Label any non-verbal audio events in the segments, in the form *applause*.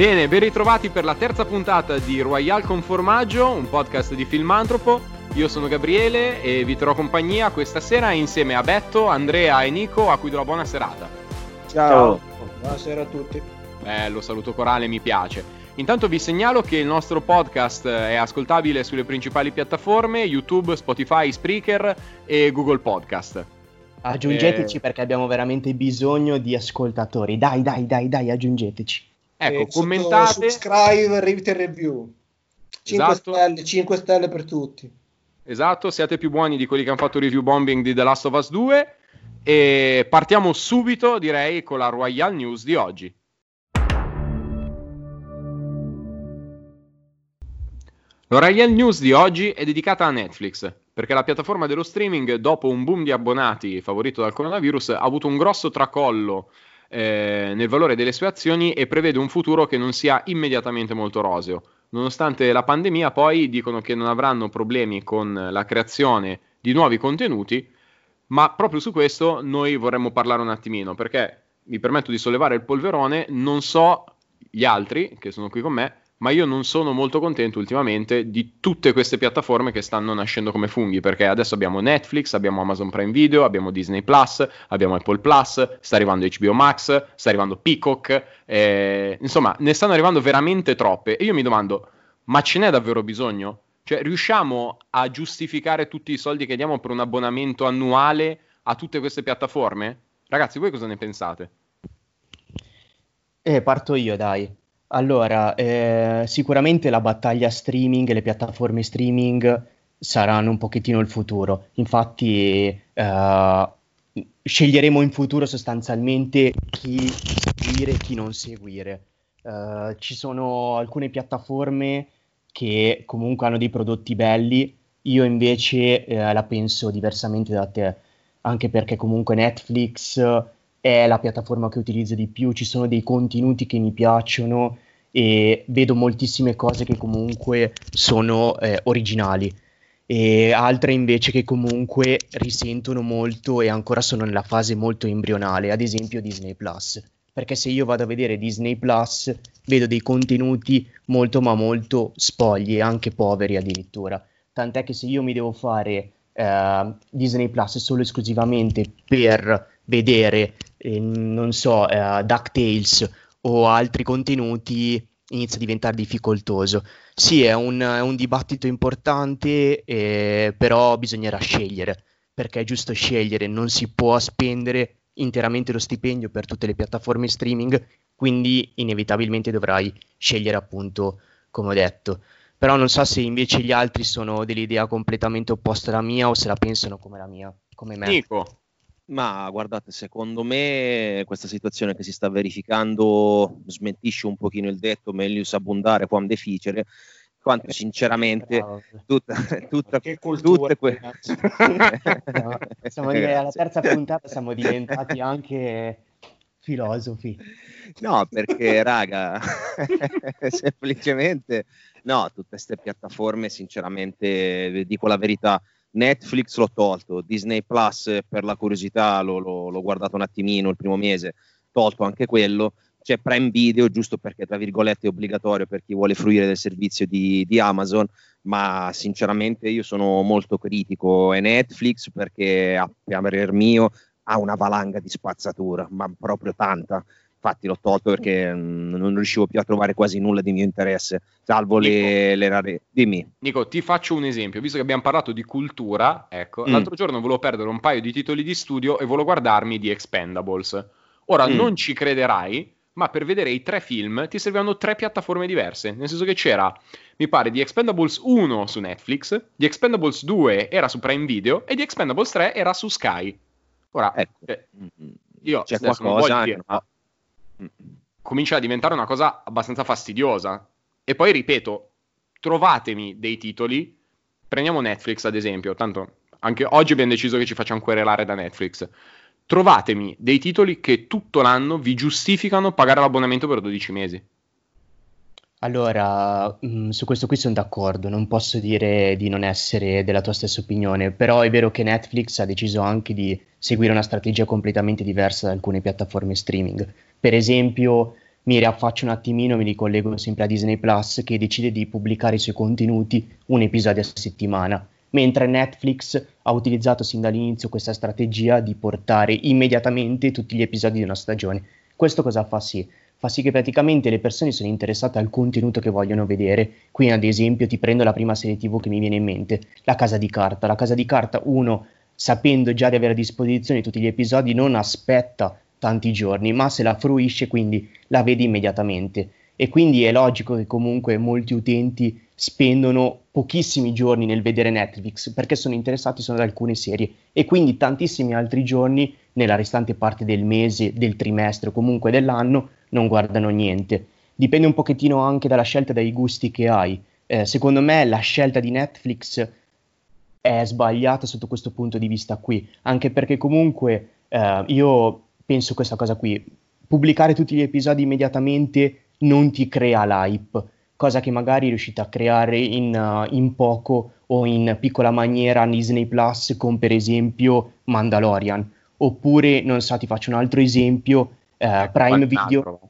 Bene, ben ritrovati per la terza puntata di Royal con Formaggio, un podcast di Filmantropo. Io sono Gabriele e vi terrò compagnia questa sera insieme a Betto, Andrea e Nico, a cui do la buona serata. Ciao. Ciao. Buonasera a tutti. Bello, saluto corale, mi piace. Intanto vi segnalo che il nostro podcast è ascoltabile sulle principali piattaforme YouTube, Spotify, Spreaker e Google Podcast. Aggiungeteci eh... perché abbiamo veramente bisogno di ascoltatori. Dai, dai, dai, dai, aggiungeteci. Ecco, commentate. Subscribe, rate review. 5 esatto. stelle, 5 stelle per tutti. Esatto, siate più buoni di quelli che hanno fatto review bombing di The Last of Us 2. E partiamo subito, direi, con la Royal News di oggi. La Royal News di oggi è dedicata a Netflix, perché la piattaforma dello streaming, dopo un boom di abbonati favorito dal coronavirus, ha avuto un grosso tracollo eh, nel valore delle sue azioni e prevede un futuro che non sia immediatamente molto roseo. Nonostante la pandemia, poi dicono che non avranno problemi con la creazione di nuovi contenuti, ma proprio su questo noi vorremmo parlare un attimino, perché mi permetto di sollevare il polverone, non so gli altri che sono qui con me, ma io non sono molto contento ultimamente di tutte queste piattaforme che stanno nascendo come funghi, perché adesso abbiamo Netflix, abbiamo Amazon Prime Video, abbiamo Disney Plus, abbiamo Apple Plus, sta arrivando HBO Max, sta arrivando Peacock, eh, insomma, ne stanno arrivando veramente troppe e io mi domando, ma ce n'è davvero bisogno? Cioè, riusciamo a giustificare tutti i soldi che diamo per un abbonamento annuale a tutte queste piattaforme? Ragazzi, voi cosa ne pensate? Eh, parto io, dai. Allora, eh, sicuramente la battaglia streaming le piattaforme streaming saranno un pochettino il futuro. Infatti, eh, sceglieremo in futuro sostanzialmente chi seguire e chi non seguire. Uh, ci sono alcune piattaforme che comunque hanno dei prodotti belli, io invece eh, la penso diversamente da te, anche perché comunque Netflix è la piattaforma che utilizzo di più, ci sono dei contenuti che mi piacciono e vedo moltissime cose che comunque sono eh, originali e altre invece che comunque risentono molto e ancora sono nella fase molto embrionale, ad esempio Disney Plus. Perché se io vado a vedere Disney Plus vedo dei contenuti molto ma molto spogli e anche poveri addirittura. Tant'è che se io mi devo fare eh, Disney Plus solo esclusivamente per vedere, eh, non so, eh, DuckTales o altri contenuti inizia a diventare difficoltoso. Sì, è un, è un dibattito importante, eh, però bisognerà scegliere, perché è giusto scegliere, non si può spendere interamente lo stipendio per tutte le piattaforme streaming, quindi inevitabilmente dovrai scegliere appunto, come ho detto. Però non so se invece gli altri sono dell'idea completamente opposta alla mia o se la pensano come la mia, come me. Nico. Ma guardate, secondo me questa situazione che si sta verificando smentisce un pochino il detto melius abundare quam deficere, quanto sinceramente tutta, tutta, che tutte que- *laughs* no, siamo alla terza puntata siamo diventati anche filosofi. No, perché raga, *laughs* semplicemente no, tutte queste piattaforme sinceramente dico la verità Netflix l'ho tolto, Disney Plus per la curiosità l'ho, l'ho, l'ho, guardato un attimino il primo mese, tolto anche quello. C'è Prime Video giusto perché tra virgolette è obbligatorio per chi vuole fruire del servizio di, di Amazon, ma sinceramente io sono molto critico e Netflix perché a parer mio ha una valanga di spazzatura, ma proprio tanta infatti l'ho tolto perché mh, non riuscivo più a trovare quasi nulla di mio interesse, salvo Nico, le, le, rare. Dimmi. Nico, ti faccio un esempio, visto che abbiamo parlato di cultura, ecco, mm. l'altro giorno volevo perdere un paio di titoli di studio e volevo guardarmi di Expendables. Ora mm. non ci crederai, ma per vedere i tre film ti servivano tre piattaforme diverse, nel senso che c'era, mi pare, di Expendables 1 su Netflix, di Expendables 2 era su Prime Video e di Expendables 3 era su Sky. Ora, ecco. eh, io c'è qualcosa, dire, no comincia a diventare una cosa abbastanza fastidiosa. E poi ripeto, trovatemi dei titoli, prendiamo Netflix ad esempio, tanto anche oggi abbiamo deciso che ci facciamo querelare da Netflix. Trovatemi dei titoli che tutto l'anno vi giustificano pagare l'abbonamento per 12 mesi. Allora, mh, mm, su questo qui sono d'accordo, non posso dire di non essere della tua stessa opinione, però è vero che Netflix ha deciso anche di seguire una strategia completamente diversa da alcune piattaforme streaming. Per esempio, mi riaffaccio un attimino, mi ricollego sempre a Disney Plus che decide di pubblicare i suoi contenuti un episodio a settimana, mentre Netflix ha utilizzato sin dall'inizio questa strategia di portare immediatamente tutti gli episodi di una stagione. Questo cosa fa sì? Fa sì che praticamente le persone sono interessate al contenuto che vogliono vedere. Qui ad esempio ti prendo la prima serie TV che mi viene in mente, La Casa di Carta. La Casa di Carta, uno, sapendo già di avere a disposizione tutti gli episodi, non aspetta tanti giorni, ma se la fruisce quindi la vede immediatamente. E quindi è logico che comunque molti utenti spendono pochissimi giorni nel vedere Netflix perché sono interessati solo ad alcune serie e quindi tantissimi altri giorni nella restante parte del mese, del trimestre o comunque dell'anno non guardano niente. Dipende un pochettino anche dalla scelta dai gusti che hai. Eh, secondo me la scelta di Netflix è sbagliata sotto questo punto di vista qui, anche perché comunque eh, io penso questa cosa qui, pubblicare tutti gli episodi immediatamente non ti crea l'hype, cosa che magari riuscite a creare in, uh, in poco o in piccola maniera Disney Plus con per esempio Mandalorian, oppure non so, ti faccio un altro esempio, uh, Prime Video.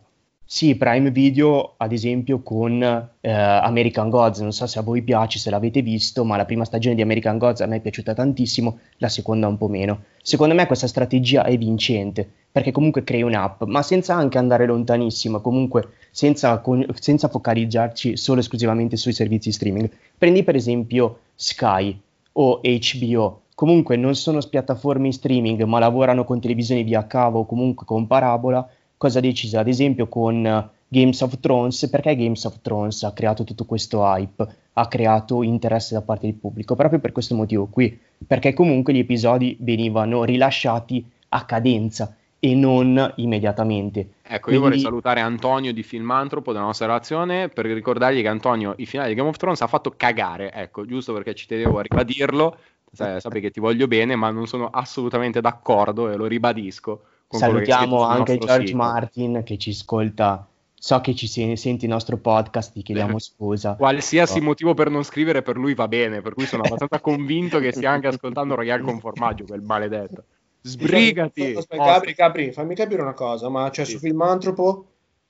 Sì, Prime Video, ad esempio, con eh, American Gods. Non so se a voi piace, se l'avete visto, ma la prima stagione di American Gods a me è piaciuta tantissimo, la seconda un po' meno. Secondo me questa strategia è vincente, perché comunque crei un'app, ma senza anche andare lontanissimo, comunque senza, con, senza focalizzarci solo esclusivamente sui servizi streaming. Prendi per esempio Sky o HBO, comunque non sono piattaforme in streaming, ma lavorano con televisioni via cavo o comunque con parabola. Cosa ha deciso? Ad esempio con eh, Games of Thrones, perché Games of Thrones ha creato tutto questo hype, ha creato interesse da parte del pubblico, proprio per questo motivo qui, perché comunque gli episodi venivano rilasciati a cadenza e non immediatamente. Ecco, Quindi... io vorrei salutare Antonio di Filmantropo della nostra relazione per ricordargli che Antonio il finale di Game of Thrones ha fatto cagare, ecco, giusto perché ci tenevo a ribadirlo, sappi che ti voglio bene, ma non sono assolutamente d'accordo e lo ribadisco Salutiamo anche George sito. Martin che ci ascolta. So che ci senti il nostro podcast, ti chiediamo *laughs* scusa. Qualsiasi oh. motivo per non scrivere per lui va bene, per cui sono abbastanza *laughs* convinto che stia anche ascoltando Royal con formaggio, quel maledetto. Sbrigati! Aspetta, Capri, Capri, fammi capire una cosa, ma cioè, sì. su Filmantropo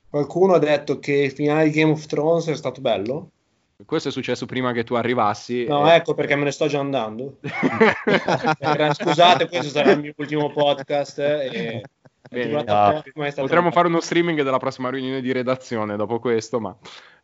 qualcuno ha detto che il finale di Game of Thrones è stato bello? Questo è successo prima che tu arrivassi. No, e... ecco perché me ne sto già andando. *laughs* Scusate, questo sarà il mio ultimo podcast. E... Bene, no. Potremmo fare uno streaming della prossima riunione di redazione dopo questo, ma...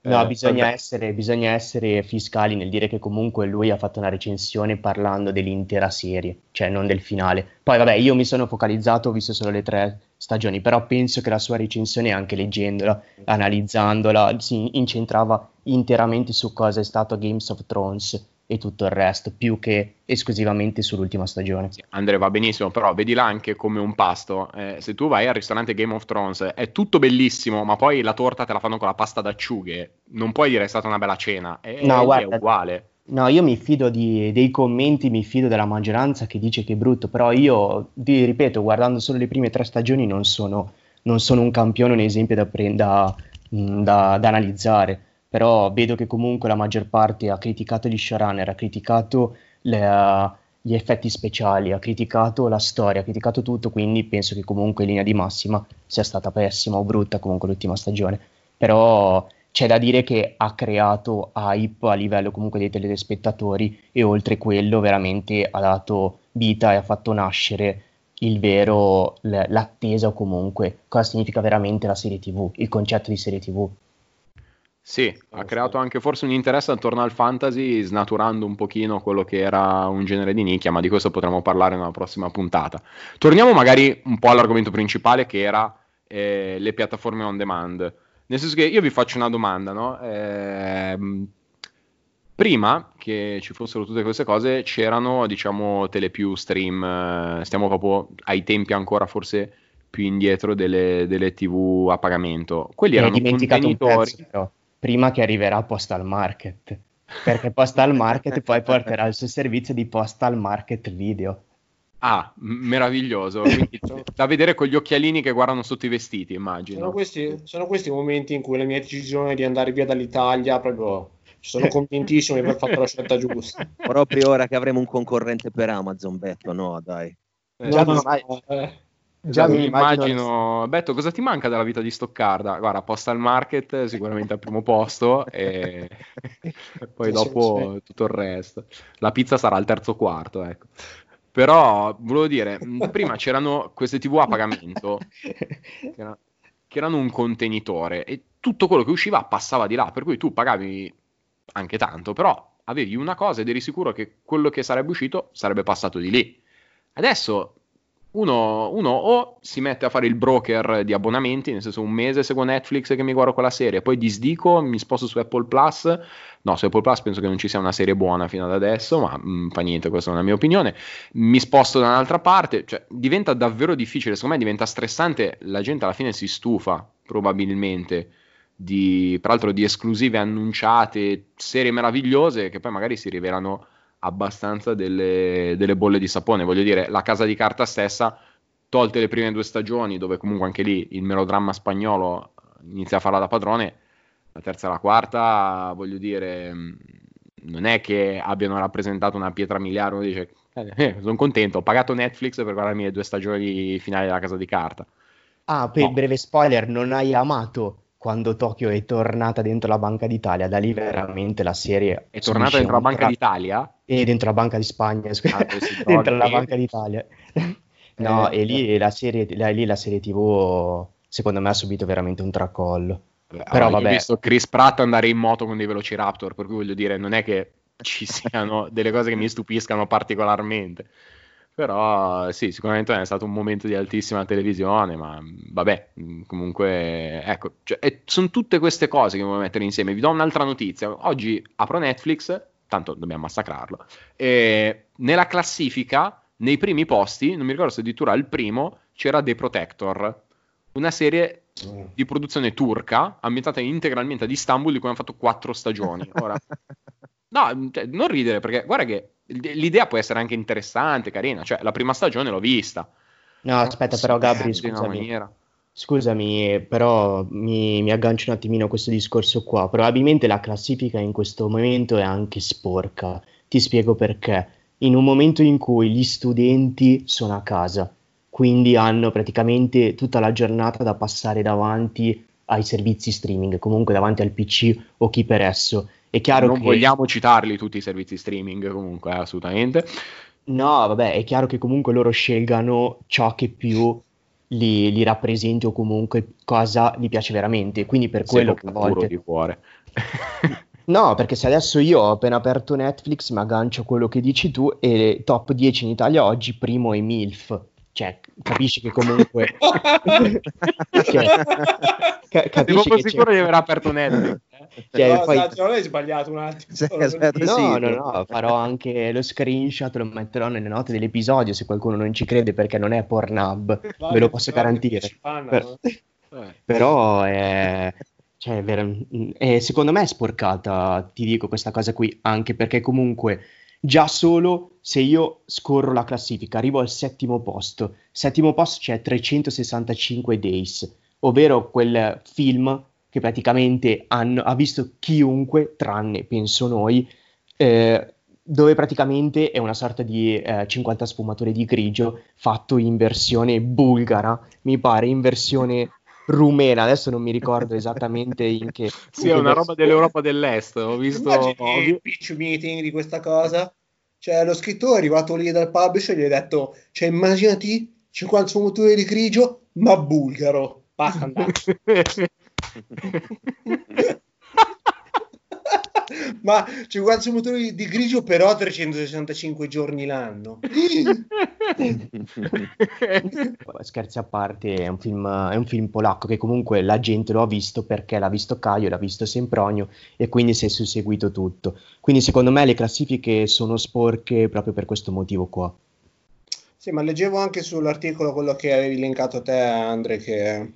No, eh, bisogna, essere, bisogna, essere, fiscali nel dire che comunque lui ha fatto una recensione parlando dell'intera serie, cioè non del finale. Poi vabbè, io mi sono focalizzato, ho visto solo le tre stagioni, però penso che la sua recensione, anche leggendola, analizzandola, si incentrava interamente su cosa è stato Games of Thrones e tutto il resto, più che esclusivamente sull'ultima stagione. Andrea va benissimo, però vedila anche come un pasto. Eh, se tu vai al ristorante Game of Thrones è tutto bellissimo, ma poi la torta te la fanno con la pasta d'acciughe, non puoi dire è stata una bella cena, è, no, guarda, è uguale. No, io mi fido di, dei commenti, mi fido della maggioranza che dice che è brutto, però io, vi ripeto, guardando solo le prime tre stagioni non sono, non sono un campione, un esempio da, da, da, da analizzare però vedo che comunque la maggior parte ha criticato gli showrunner, ha criticato le, gli effetti speciali, ha criticato la storia, ha criticato tutto, quindi penso che comunque in linea di massima sia stata pessima o brutta comunque l'ultima stagione. Però c'è da dire che ha creato hype a livello comunque dei telespettatori e oltre quello veramente ha dato vita e ha fatto nascere il vero, l'attesa o comunque cosa significa veramente la serie tv, il concetto di serie tv. Sì, ha creato anche forse un interesse attorno al fantasy, snaturando un pochino quello che era un genere di nicchia, ma di questo potremo parlare nella prossima puntata. Torniamo magari un po' all'argomento principale che era eh, le piattaforme on demand. Nel senso che io vi faccio una domanda, no? Eh, prima che ci fossero tutte queste cose c'erano, diciamo, telepiù, stream, eh, stiamo proprio ai tempi ancora forse più indietro delle, delle tv a pagamento. Quelli erano contenitori... Un pezzo, prima che arriverà Postal Market, perché Postal *laughs* Market poi porterà il suo servizio di Postal Market Video. Ah, meraviglioso. Quindi, da vedere con gli occhialini che guardano sotto i vestiti, immagino. Sono questi, sono questi momenti in cui la mia decisione di andare via dall'Italia proprio sono convintissimo di aver fatto la scelta giusta. Proprio ora che avremo un concorrente per Amazon, Betto, no, dai. Eh, no, no, no, eh. Già esatto, mi immagino, Betto, cosa ti manca dalla vita di Stoccarda? Guarda, Postal Market sicuramente al primo posto e, *laughs* poi dopo tutto il resto. La pizza sarà al terzo quarto, ecco. Però, volevo dire, prima c'erano queste TV a pagamento *laughs* che, era, che erano un contenitore e tutto quello che usciva passava di là, per cui tu pagavi anche tanto, però avevi una cosa ed eri sicuro che quello che sarebbe uscito sarebbe passato di lì. Adesso uno, uno, o si mette a fare il broker di abbonamenti, nel senso un mese seguo Netflix che mi guardo quella serie, poi disdico, mi sposto su Apple Plus. No, su Apple Plus penso che non ci sia una serie buona fino ad adesso, ma mh, mm, fa niente, questa è una mia opinione. Mi sposto da un'altra parte, cioè diventa davvero difficile, secondo me diventa stressante, la gente alla fine si stufa probabilmente di, peraltro di esclusive annunciate, serie meravigliose che poi magari si rivelano abbastanza delle, delle, bolle di sapone. Voglio dire, la casa di carta stessa, tolte le prime due stagioni, dove comunque anche lì il melodramma spagnolo inizia a farla da padrone, la terza e la quarta, voglio dire, mm, non è che abbiano rappresentato una pietra miliare, uno dice, eh, eh, sono contento, ho pagato Netflix per guardarmi le due stagioni finali della casa di carta. Ah, per no. breve spoiler, non hai amato quando Tokyo è tornata dentro la Banca d'Italia, da lì veramente la serie è tornata dentro la Banca tra... d'Italia? E dentro la Banca di Spagna, scusa, ah, *laughs* dentro la Banca d'Italia. *laughs* no, eh, e lì la, serie, la, lì la serie TV secondo me ha subito veramente un tracollo. Beh, Però vabbè. Ho visto Chris Pratt andare in moto con dei Velociraptor, per cui voglio dire, non è che ci siano delle cose che mi stupiscano particolarmente. Però sì, sicuramente è stato un momento di altissima televisione, ma vabbè, comunque, ecco, cioè, sono tutte queste cose che voglio mettere insieme. Vi do un'altra notizia. Oggi apro Netflix, tanto dobbiamo massacrarlo, e nella classifica, nei primi posti, non mi ricordo se addirittura al primo, c'era The Protector, una serie di produzione turca, ambientata integralmente ad Istanbul, di cui hanno fatto quattro stagioni. Ora, *laughs* no, cioè, non ridere, perché guarda che l'idea può essere anche interessante, carina. Cioè, la prima stagione l'ho vista. No, aspetta, però, Gabri, scusami. Scusami, però mi, mi, aggancio un attimino a questo discorso qua. Probabilmente la classifica in questo momento è anche sporca. Ti spiego perché. In un momento in cui gli studenti sono a casa, quindi hanno praticamente tutta la giornata da passare davanti ai servizi streaming, comunque davanti al PC o chi per esso, è chiaro non che... vogliamo citarli tutti i servizi streaming comunque, assolutamente. No, vabbè, è chiaro che comunque loro scelgano ciò che più li, li rappresenti o comunque cosa gli piace veramente. Quindi per quello che a volte... di cuore. *laughs* no, perché se adesso io ho appena aperto Netflix, mi aggancio a quello che dici tu e top 10 in Italia oggi, primo è MILF. Cioè, capisci che comunque... *laughs* cioè, ca- capisci che sicuro di aver aperto Netflix? *laughs* Cioè, no, poi... esatto, non hai sbagliato un attimo. Sì, aspetta, no, sì. no, no, farò anche lo screenshot, lo metterò nelle note dell'episodio se qualcuno non ci crede perché non è Pornhub, vale, ve lo posso vale, garantire. Fanno, per... eh. Però è... Cioè, ver- è, secondo me è sporcata, ti dico questa cosa qui, anche perché comunque già solo se io scorro la classifica, arrivo al settimo posto, settimo posto c'è 365 Days, ovvero quel film che praticamente hanno, ha visto chiunque, tranne penso noi, eh, dove praticamente è una sorta di eh, 50 sfumature di grigio fatto in versione bulgara, mi pare, in versione rumena, adesso non mi ricordo esattamente in che... *laughs* sì, è una roba dell'Europa dell'Est, ho visto... il pitch meeting di questa cosa, cioè lo scrittore è arrivato lì dal publisher e gli ha detto, cioè immaginati 50 sfumature di grigio, ma bulgaro, basta andare. *laughs* *laughs* Ma 50 motori di grigio però 365 giorni l'anno. Scherzi a parte, è un, film, è un, film, polacco che comunque la gente lo ha visto perché l'ha visto Caio, l'ha visto Sempronio e quindi si è susseguito tutto. Quindi secondo me le classifiche sono sporche proprio per questo motivo qua. Sì, ma leggevo anche sull'articolo quello che avevi linkato te, Andre, che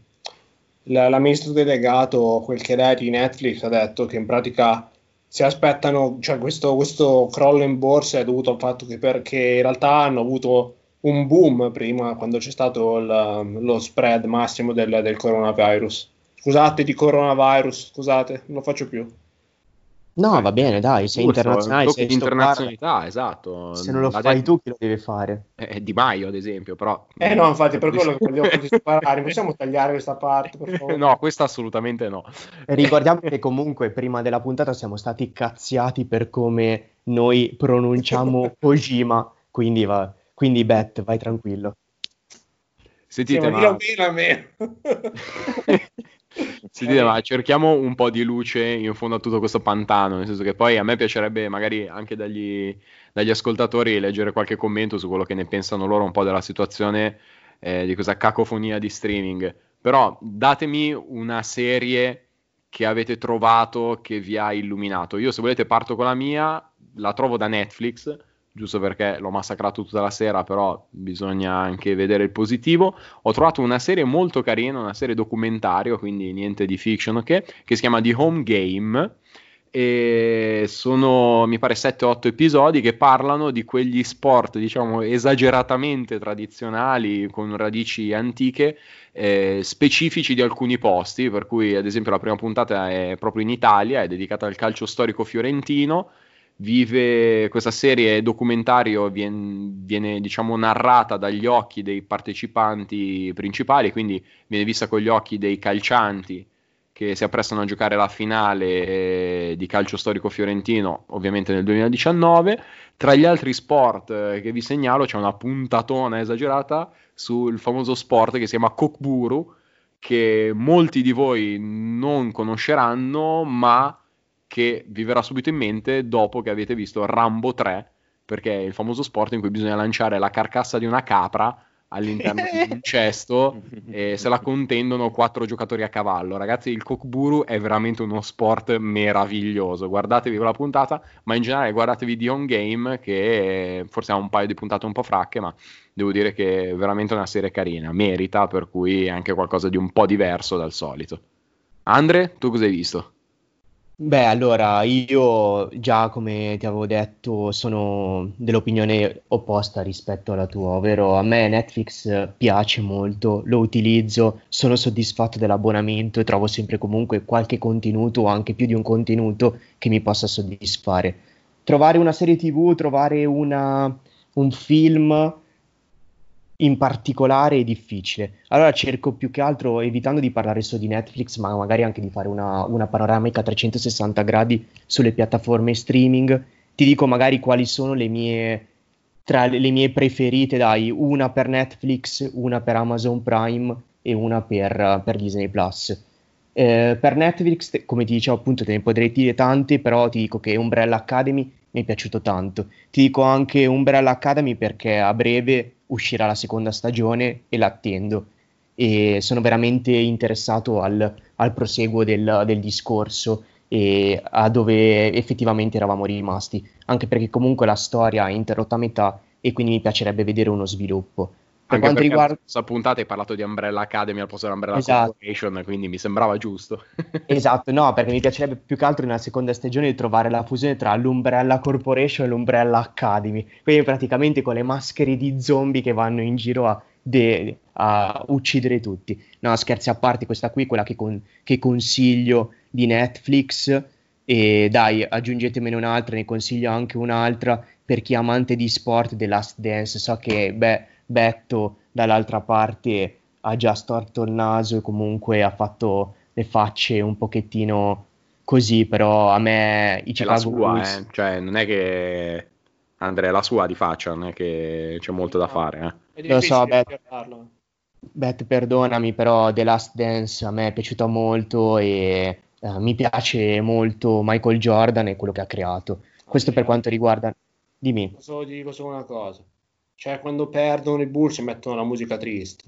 l'amministratore delegato, quel che è di Netflix, ha detto che in pratica si aspettano, cioè questo, questo crollo in borsa è dovuto al fatto che perché in realtà hanno avuto un boom prima quando c'è stato il, lo spread massimo del, del, coronavirus. Scusate di coronavirus, scusate, non lo faccio più. No, va bene, dai, sei Giusto, internazionale, sei di internazionalità, esatto. Se non lo La fai tu, chi lo deve fare? eh, Di Maio, ad esempio, però... Eh no, infatti, per quello che voglio separare. *laughs* Possiamo tagliare questa parte, per favore? No, questa assolutamente no. Ricordiamo che comunque prima della puntata siamo stati cazziati per come noi pronunciamo *laughs* Kojima, quindi, va, quindi Bet, vai tranquillo. Sì, Sentite, ma ma... dillo bene a me. *laughs* Sentite, ma cerchiamo un po' di luce in fondo a tutto questo pantano, nel senso che poi a me piacerebbe magari anche dagli, dagli ascoltatori leggere qualche commento su quello che ne pensano loro un po' della situazione eh, di questa cacofonia di streaming. Però datemi una serie che avete trovato che vi ha illuminato. Io se volete parto con la mia, la trovo da Netflix, giusto perché l'ho massacrato tutta la sera, però bisogna anche vedere il positivo. Ho trovato una serie molto carina, una serie documentario, quindi niente di fiction, ok? Che si chiama The Home Game e sono mi pare 7-8 episodi che parlano di quegli sport diciamo esageratamente tradizionali con radici antiche eh, specifici di alcuni posti per cui ad esempio la prima puntata è proprio in Italia è dedicata al calcio storico fiorentino vive questa serie documentario viene, viene diciamo narrata dagli occhi dei partecipanti principali quindi viene vista con gli occhi dei calcianti che si apprestano a giocare la finale eh, di calcio storico fiorentino, ovviamente nel 2019. Tra gli altri sport eh, che vi segnalo c'è una puntatona esagerata sul famoso sport che si chiama Kokburu, che molti di voi non conosceranno, ma che vi verrà subito in mente dopo che avete visto Rambo 3, perché è il famoso sport in cui bisogna lanciare la carcassa di una capra all'interno di un *laughs* cesto e se la contendono quattro giocatori a cavallo. Ragazzi, il Kokburu è veramente uno sport meraviglioso. Guardatevi quella puntata, ma in generale guardatevi The On Game, che forse ha un paio di puntate un po' fracche, ma devo dire che è veramente una serie carina. Merita, per cui è anche qualcosa di un po' diverso dal solito. Andre, tu cosa hai visto? Beh, allora io già come ti avevo detto sono dell'opinione opposta rispetto alla tua, ovvero a me Netflix piace molto, lo utilizzo, sono soddisfatto dell'abbonamento e trovo sempre comunque qualche contenuto o anche più di un contenuto che mi possa soddisfare. Trovare una serie TV, trovare una, un film in particolare è difficile. Allora cerco più che altro, evitando di parlare solo di Netflix, ma magari anche di fare una, una panoramica a 360 gradi sulle piattaforme streaming. Ti dico magari quali sono le mie, tra le, mie preferite, dai, una per Netflix, una per Amazon Prime e una per, per Disney Plus. Eh, per Netflix, come ti dicevo appunto, te ne potrei dire tante, però ti dico che Umbrella Academy mi è piaciuto tanto. Ti dico anche Umbrella Academy perché a breve uscirà la seconda stagione e l'attendo e sono veramente interessato al, al proseguo del, del discorso e a dove effettivamente eravamo rimasti, anche perché comunque la storia è interrotta a metà e quindi mi piacerebbe vedere uno sviluppo. Per Anche quanto riguarda... scorsa puntata hai parlato di Umbrella Academy al posto di Umbrella Esatto. Corporation, quindi mi sembrava giusto. *laughs* Esatto, no, perché mi piacerebbe più che altro nella seconda stagione trovare la fusione tra l'Umbrella Corporation e l'Umbrella Academy. Quindi praticamente con le maschere di zombie che vanno in giro a, de- a uccidere tutti. No, scherzi a parte, questa qui è quella che, con- che consiglio di Netflix. E dai, aggiungetemene un'altra, ne consiglio anche un'altra per chi è amante di sport, The Last Dance. So che, beh, Betto dall'altra parte ha già storto il naso e comunque ha fatto le facce un pochettino così, però a me i Chicago sua, Bulls eh. cioè non è che Andrea la sua di faccia, non è che c'è molto da fare. Eh. Lo so, difficile beh. parlarlo. Bet, perdonami, però The Last Dance a me è piaciuta molto e eh, mi piace molto Michael Jordan e quello che ha creato. Questo per quanto riguarda... Dimmi. Solo ti dico solo una cosa. Cioè, quando perdono i Bulls mettono la musica triste.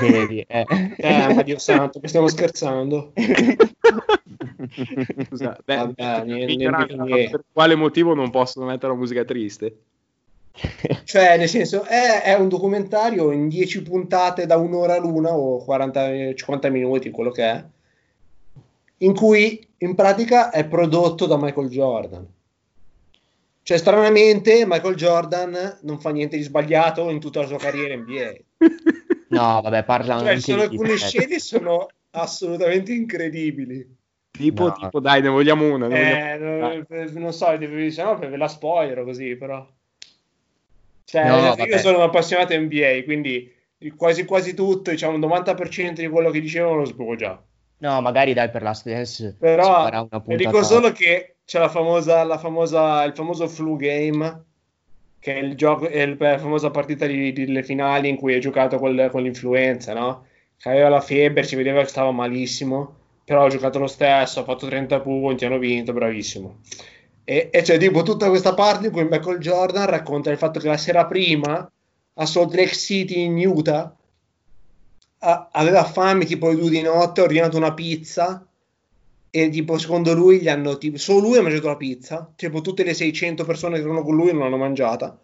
Vedi, eh. *laughs* Eh, ma Dio santo, che stiamo scherzando? Scusa, beh, Vabbè, niente- niente- niente. per quale motivo non possono mettere la musica triste? Cioè, nel senso, è, è un documentario in 10 puntate da un'ora l'una o 40, 50 minuti, quello che è, in cui in pratica è prodotto da Michael Jordan. Cioè, stranamente, Michael Jordan non fa niente di sbagliato in tutta la sua carriera NBA. *laughs* No, vabbè, parla Cioè, anche sono di alcune scene sono assolutamente incredibili. Tipo, No. tipo, dai, ne vogliamo una. ne Eh, vogliamo- non, non so, se no ve la spoiler così, però. Cioè, No, io vabbè. sono un appassionato NBA, quindi quasi quasi tutto, diciamo, un 90% di quello che dicevano lo già. No, magari dai per Dance si Però vi dico solo che c'è la famosa, la famosa, il famoso flu game, che è il gioco, è la famosa partita delle finali in cui hai giocato col- con l'influenza, no? Che aveva la febbre, si vedeva che stava malissimo, però ha giocato lo stesso, ha fatto 30 punti, hanno vinto, bravissimo. E, e c'è tipo tutta questa parte in cui Michael Jordan racconta il fatto che la sera prima a Salt Lake City in Utah a- aveva fame tipo le due di notte, ha ordinato una pizza e tipo secondo lui gli hanno tipo, solo lui ha mangiato la pizza, tipo tutte le 600 persone che erano con lui non l'hanno mangiata.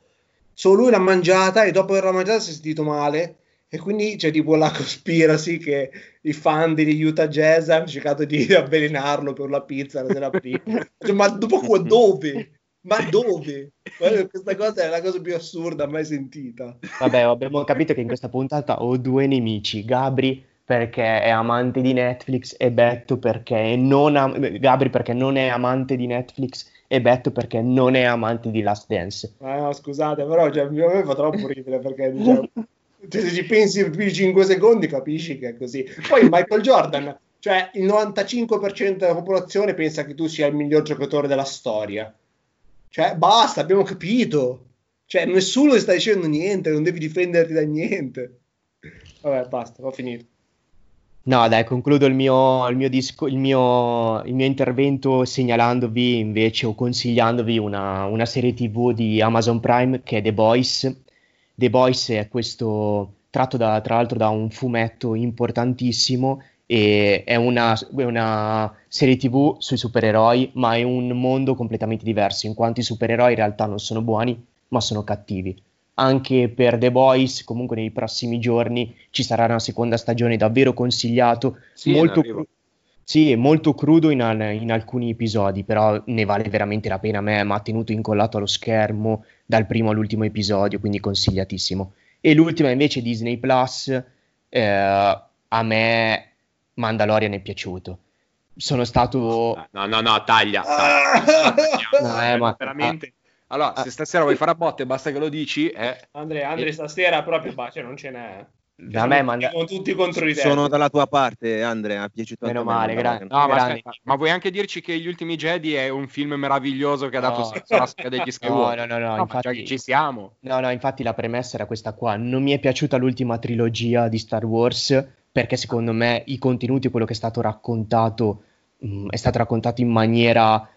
Solo lui l'ha mangiata e dopo averla mangiata si è sentito male e quindi c'è tipo la *laughs* conspiracy che i fan degli Utah Jazz hanno cercato di *laughs* avvelenarlo per la pizza la sera prima. Cioè, ma dopo qua *laughs* dove? Ma dove? Questa cosa è la cosa più assurda mai sentita. Vabbè, abbiamo capito che in questa puntata ho due nemici, Gabri perché è amante di Netflix e Betto perché non am- Gabri perché non è amante di Netflix e Betto perché non è amante di Last Dance. Ma no, scusate, però cioè, a me fa troppo ridere perché diciamo, cioè, *laughs* se ci pensi più di 5 secondi capisci che è così. Poi Michael Jordan, cioè il 95% della popolazione pensa che tu sia il miglior giocatore della storia. Cioè, basta, abbiamo capito. Cioè, nessuno ti sta dicendo niente, non devi difenderti da niente. Vabbè, basta, ho finito. No, dai, concludo il mio, il mio, disco- il mio- il mio intervento segnalandovi invece o consigliandovi una, una serie TV di Amazon Prime che è The Boys. The Boys è questo tratto da- tra l'altro da un fumetto importantissimo e è una, è una serie TV sui supereroi, ma è un mondo completamente diverso, in quanto i supereroi in realtà non sono buoni, ma sono cattivi anche per The Boys, comunque nei prossimi giorni ci sarà una seconda stagione davvero consigliato, Sì, molto, cru- sì, è molto crudo in, al- in alcuni episodi, però ne vale veramente la pena. A me mi ha tenuto incollato allo schermo dal primo all'ultimo episodio, quindi consigliatissimo. E l'ultima invece Disney Plus, eh, a me Mandalorian è piaciuto. Sono stato... No, no, no, taglia. Taglia. *laughs* No, eh, ma- veramente. Allora, ah. se stasera vuoi fare a botte, basta che lo dici. Eh. Andrea, Andrea, stasera proprio bah, cioè, non ce n'è. Da me manda- Siamo tutti contro di te. Sono dalla tua parte, Andrea. Mi è piaciuto Meno a me male, Mandalorian. No, ma, ma vuoi anche dirci che Gli Ultimi Jedi è un film meraviglioso che ha dato No. senso alla storia degli No, Skywalker? no, no, no, ma infatti- già che ci siamo. No, no, infatti la premessa era questa qua. Non mi è piaciuta l'ultima trilogia di Star Wars perché secondo me i contenuti, quello che è stato raccontato, mh, è stato raccontato in maniera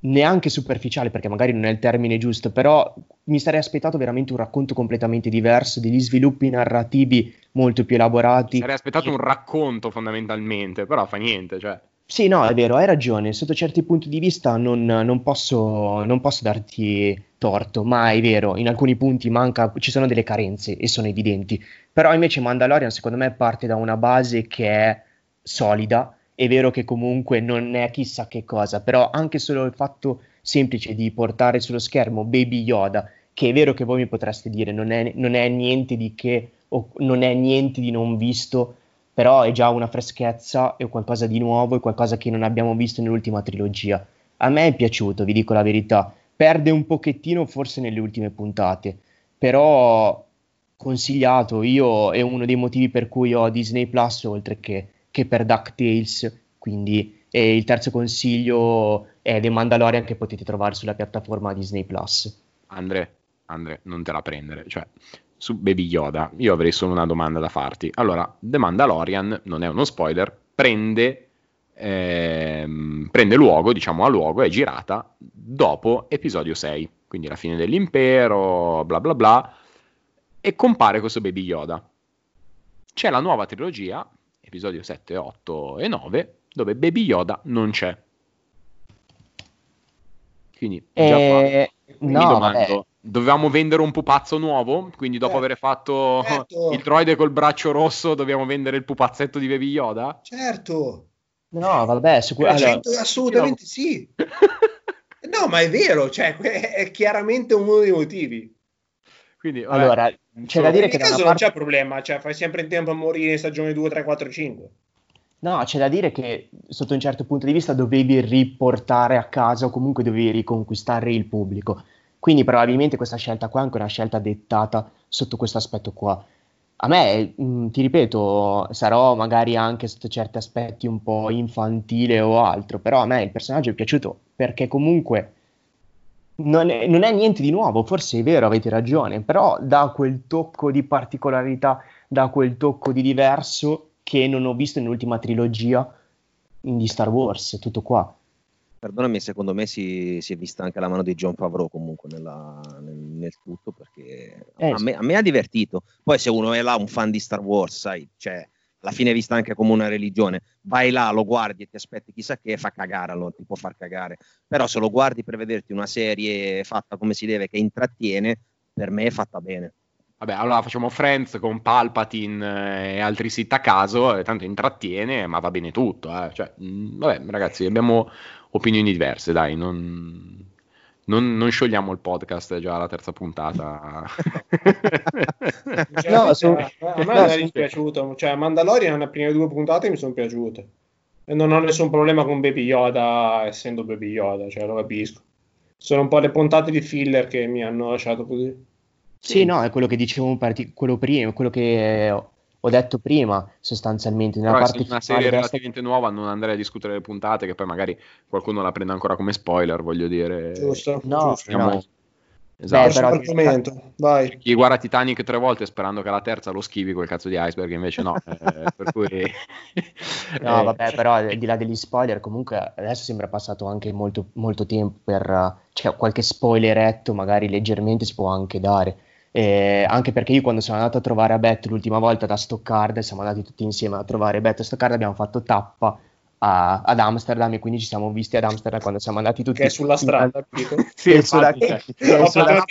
neanche superficiale, perché magari non è il termine giusto, però mi sarei aspettato veramente un racconto completamente diverso, degli sviluppi narrativi molto più elaborati. Sarei aspettato un racconto fondamentalmente, però fa niente. Cioè. Sì, no, è vero, hai ragione. Sotto certi punti di vista non, non posso, non posso darti torto, ma è vero, in alcuni punti manca, ci sono delle carenze e sono evidenti. Però invece Mandalorian secondo me parte da una base che è solida. È vero che comunque non è chissà che cosa, però anche solo il fatto semplice di portare sullo schermo Baby Yoda, che è vero che voi mi potreste dire non è, non è niente di che o non è niente di non visto, però è già una freschezza, è qualcosa di nuovo, è qualcosa che non abbiamo visto nell'ultima trilogia. A me è piaciuto, vi dico la verità. Perde un pochettino forse nelle ultime puntate, però consigliato, io è uno dei motivi per cui ho Disney Plus oltre che, che per DuckTales, quindi e il terzo consiglio è The Mandalorian che potete trovare sulla piattaforma Disney Plus. Andre, Andre, non te la prendere. Cioè, su Baby Yoda, io avrei solo una domanda da farti. Allora, The Mandalorian, non è uno spoiler, prende, ehm, prende luogo, diciamo a luogo, è girata dopo episodio 6, quindi la fine dell'impero, bla bla bla, e compare questo Baby Yoda. C'è la nuova trilogia, episodio 7, 8 e 9, dove Baby Yoda non c'è. Quindi, già qua Eh, mi no, domando, dovevamo vendere un pupazzo nuovo? Quindi dopo Eh, aver fatto certo. il droide col braccio rosso dobbiamo vendere il pupazzetto di Baby Yoda? Certo, No, vabbè, sicuramente. Cioè, assolutamente sì. *laughs* No, ma è vero, cioè, *laughs* è chiaramente uno dei motivi. Quindi, vabbè, Allora, c'è da dire In che da caso una non parte... c'è problema, cioè fai sempre in tempo a morire in stagione 2, 3, 4, 5. No, c'è da dire che sotto un certo punto di vista dovevi riportare a casa o comunque dovevi riconquistare il pubblico. Quindi probabilmente questa scelta qua è anche una scelta dettata sotto questo aspetto qua. A me, mh, mm, ti ripeto, sarò magari anche sotto certi aspetti un po' infantile o altro, però a me il personaggio è piaciuto perché comunque non è, non è niente di nuovo, forse è vero, avete ragione, però dà quel tocco di particolarità, dà quel tocco di diverso che non ho visto nell'ultima trilogia di Star Wars, tutto qua. Perdonami, secondo me si, si, è vista anche la mano di John Favreau comunque nella, nel, nel, tutto perché eh, a, me, a, me, ha divertito. Poi se uno è là un fan di Star Wars, sai, cioè, alla fine è vista anche come una religione, vai là, lo guardi e ti aspetti chissà che fa cagare, allora ti può far cagare. Però se lo guardi per vederti una serie fatta come si deve, che intrattiene, per me è fatta bene. Vabbè, allora facciamo Friends con Palpatine e altri sit a caso, e tanto intrattiene, ma va bene tutto. Eh. Cioè, mh, mm, vabbè, ragazzi, abbiamo opinioni diverse, dai, non, non, non, sciogliamo il podcast, è già la terza puntata. *laughs* cioè, no, sono... a me no, è dispiaciuto, cioè Mandalorian le prime due puntate mi sono piaciute e non ho nessun problema con Baby Yoda essendo Baby Yoda, cioè lo capisco. Sono un po' le puntate di filler che mi hanno lasciato così. Sì, no, è quello che dicevo parti- quello prima, quello che ho detto prima, sostanzialmente. Nella Però parte una serie relativamente nuova, non andrei a discutere le puntate, che poi magari qualcuno la prende ancora come spoiler, voglio dire. Giusto, no, giusto. No. Esatto. Beh, però, argomento. Vai. Chi guarda Titanic tre volte sperando che la terza lo schivi quel cazzo di iceberg, invece no. eh, per cui... *laughs* no, *laughs* vabbè, però al di là degli spoiler, comunque adesso sembra passato anche molto, molto tempo per... Cioè, qualche spoileretto magari leggermente si può anche dare eh, anche perché io quando sono andato a trovare a Beth l'ultima volta da Stoccarda, siamo andati tutti insieme a trovare Beth a Stoccarda, abbiamo fatto tappa a, ad Amsterdam e quindi ci siamo visti ad Amsterdam quando siamo andati tutti. Che è sulla strada, capito? *laughs* sì, è sulla, cioè, *laughs* è sulla strada.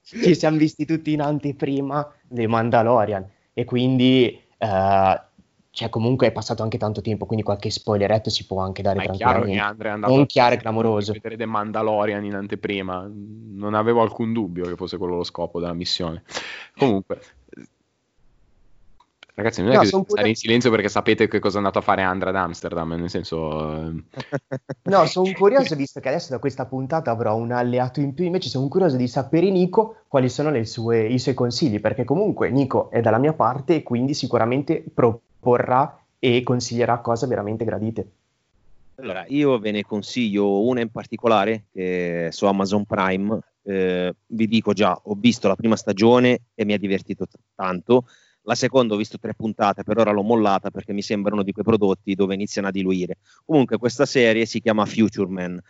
ci siamo visti tutti in anteprima dei Mandalorian e quindi... Uh, cioè comunque è passato anche tanto tempo, quindi qualche spoileretto si può anche dare Ma è chiaro che Andre è andato non chiaro e clamoroso. vedere The Mandalorian in anteprima, non avevo alcun dubbio che fosse quello lo scopo della missione. Comunque, Ragazzi, non è no, che stare pure... in silenzio perché sapete che cosa è andato a fare Andra ad Amsterdam, nel senso... *laughs* No, sono curioso, visto che adesso da questa puntata avrò un alleato in più, invece sono curioso di sapere Nico quali sono sue, i suoi consigli, perché comunque Nico è dalla mia parte e quindi sicuramente proporrà e consiglierà cose veramente gradite. Allora, io ve ne consiglio una in particolare è su Amazon Prime. Eh, vi dico già, ho visto la prima stagione e mi ha divertito t- tanto la seconda ho visto tre puntate, per ora l'ho mollata perché mi sembrano di quei prodotti dove iniziano a diluire. Comunque questa serie si chiama Future Man.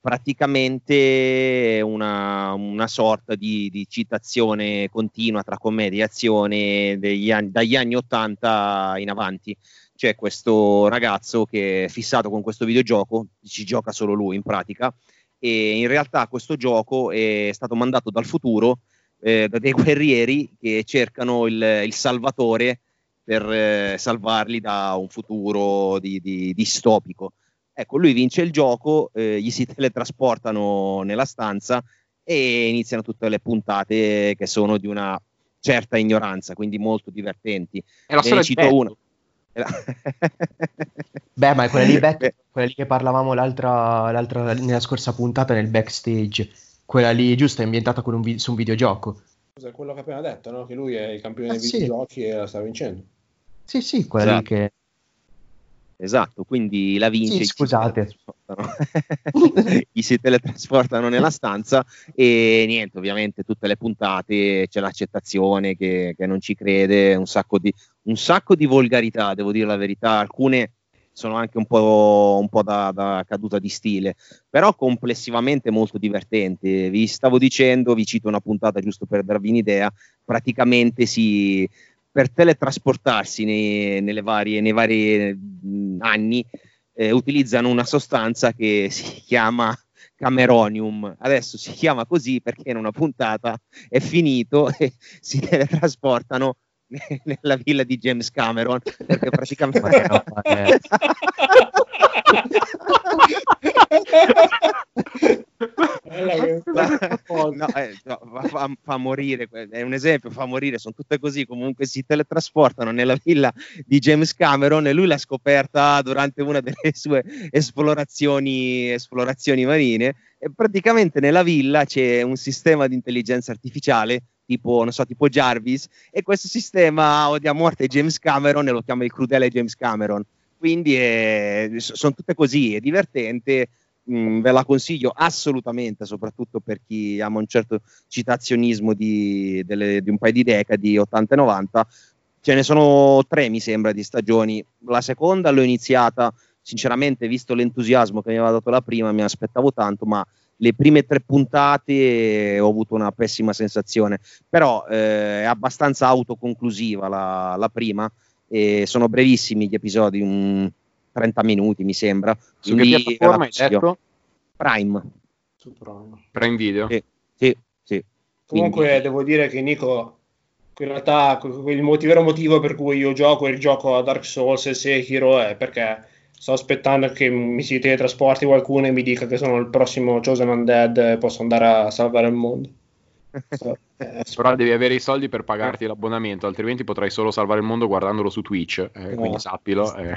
Praticamente una, una sorta di, di, citazione continua tra commedia e azione anni, dagli anni 80 in avanti. C'è questo ragazzo che è fissato con questo videogioco, ci gioca solo lui in pratica, e in realtà questo gioco è stato mandato dal futuro eh, da dei *laughs* guerrieri che cercano il, il salvatore per eh, salvarli da un futuro di, di, distopico. Ecco, lui vince il gioco, eh, gli si *laughs* teletrasportano nella stanza e iniziano tutte le puntate che sono di una certa ignoranza, quindi molto divertenti. È la storia cito uno. *laughs* Beh, ma è quella lì, *laughs* Beh, quella lì che parlavamo l'altra, l'altra, nella scorsa puntata nel backstage quella lì giusta è ambientata un vi- su un videogioco. Cos'è quello che ha appena detto, no? Che lui è il campione ah, dei sì. videogiochi e la sta vincendo. Sì, sì, quella esatto. lì che... Esatto, quindi la vince. Sì, scusate. Gli *laughs* si teletrasportano nella stanza e niente, ovviamente tutte le puntate c'è l'accettazione che, che non ci crede, un sacco, di, un sacco di volgarità, devo dire la verità, alcune sono anche un po', un po da, da, caduta di stile, però complessivamente molto divertente. Vi stavo dicendo, vi cito una puntata giusto per darvi un'idea, praticamente si, per teletrasportarsi nei, varie, nei vari anni eh, utilizzano una sostanza che *laughs* si chiama Cameronium. Adesso si chiama così perché in una puntata è finito *laughs* e si teletrasportano *laughs* nella villa di James Cameron perché praticamente no, eh, no, fa, fa, morire, è un esempio, fa morire, sono tutte così, comunque si teletrasportano nella villa di James Cameron e lui l'ha scoperta durante una delle sue esplorazioni, esplorazioni marine e praticamente nella villa c'è un sistema di intelligenza artificiale tipo, non so, tipo Jarvis e questo sistema odia a morte James Cameron e lo chiama il crudele James Cameron. Quindi eh, sono tutte così, è divertente mh, mm, ve la consiglio assolutamente, soprattutto per chi ama un certo citazionismo di, delle, di un paio di decadi, 80 e 90. Ce ne sono tre, mi sembra, di stagioni. La seconda l'ho iniziata, sinceramente, visto l'entusiasmo che mi aveva dato la prima, mi aspettavo tanto, ma le prime tre puntate ho avuto una pessima sensazione. Però eh, è abbastanza autoconclusiva la, la prima, e sono brevissimi gli episodi, un 30 minuti mi sembra. Su che piattaforma hai detto? Prime. Su Prime. Prime Video? Sì, sì. sì. Comunque Quindi... devo dire che Nico, in realtà il motivo, vero motivo per cui io gioco il gioco a Dark Souls e Sekiro è perché sto aspettando che mi si teletrasporti qualcuno e mi dica che sono il prossimo Chosen Undead e posso andare a salvare il mondo. *laughs* Eh, Però devi avere i soldi per pagarti l'abbonamento, altrimenti potrai solo salvare il mondo guardandolo su Twitch. Eh, quindi sappilo. Eh.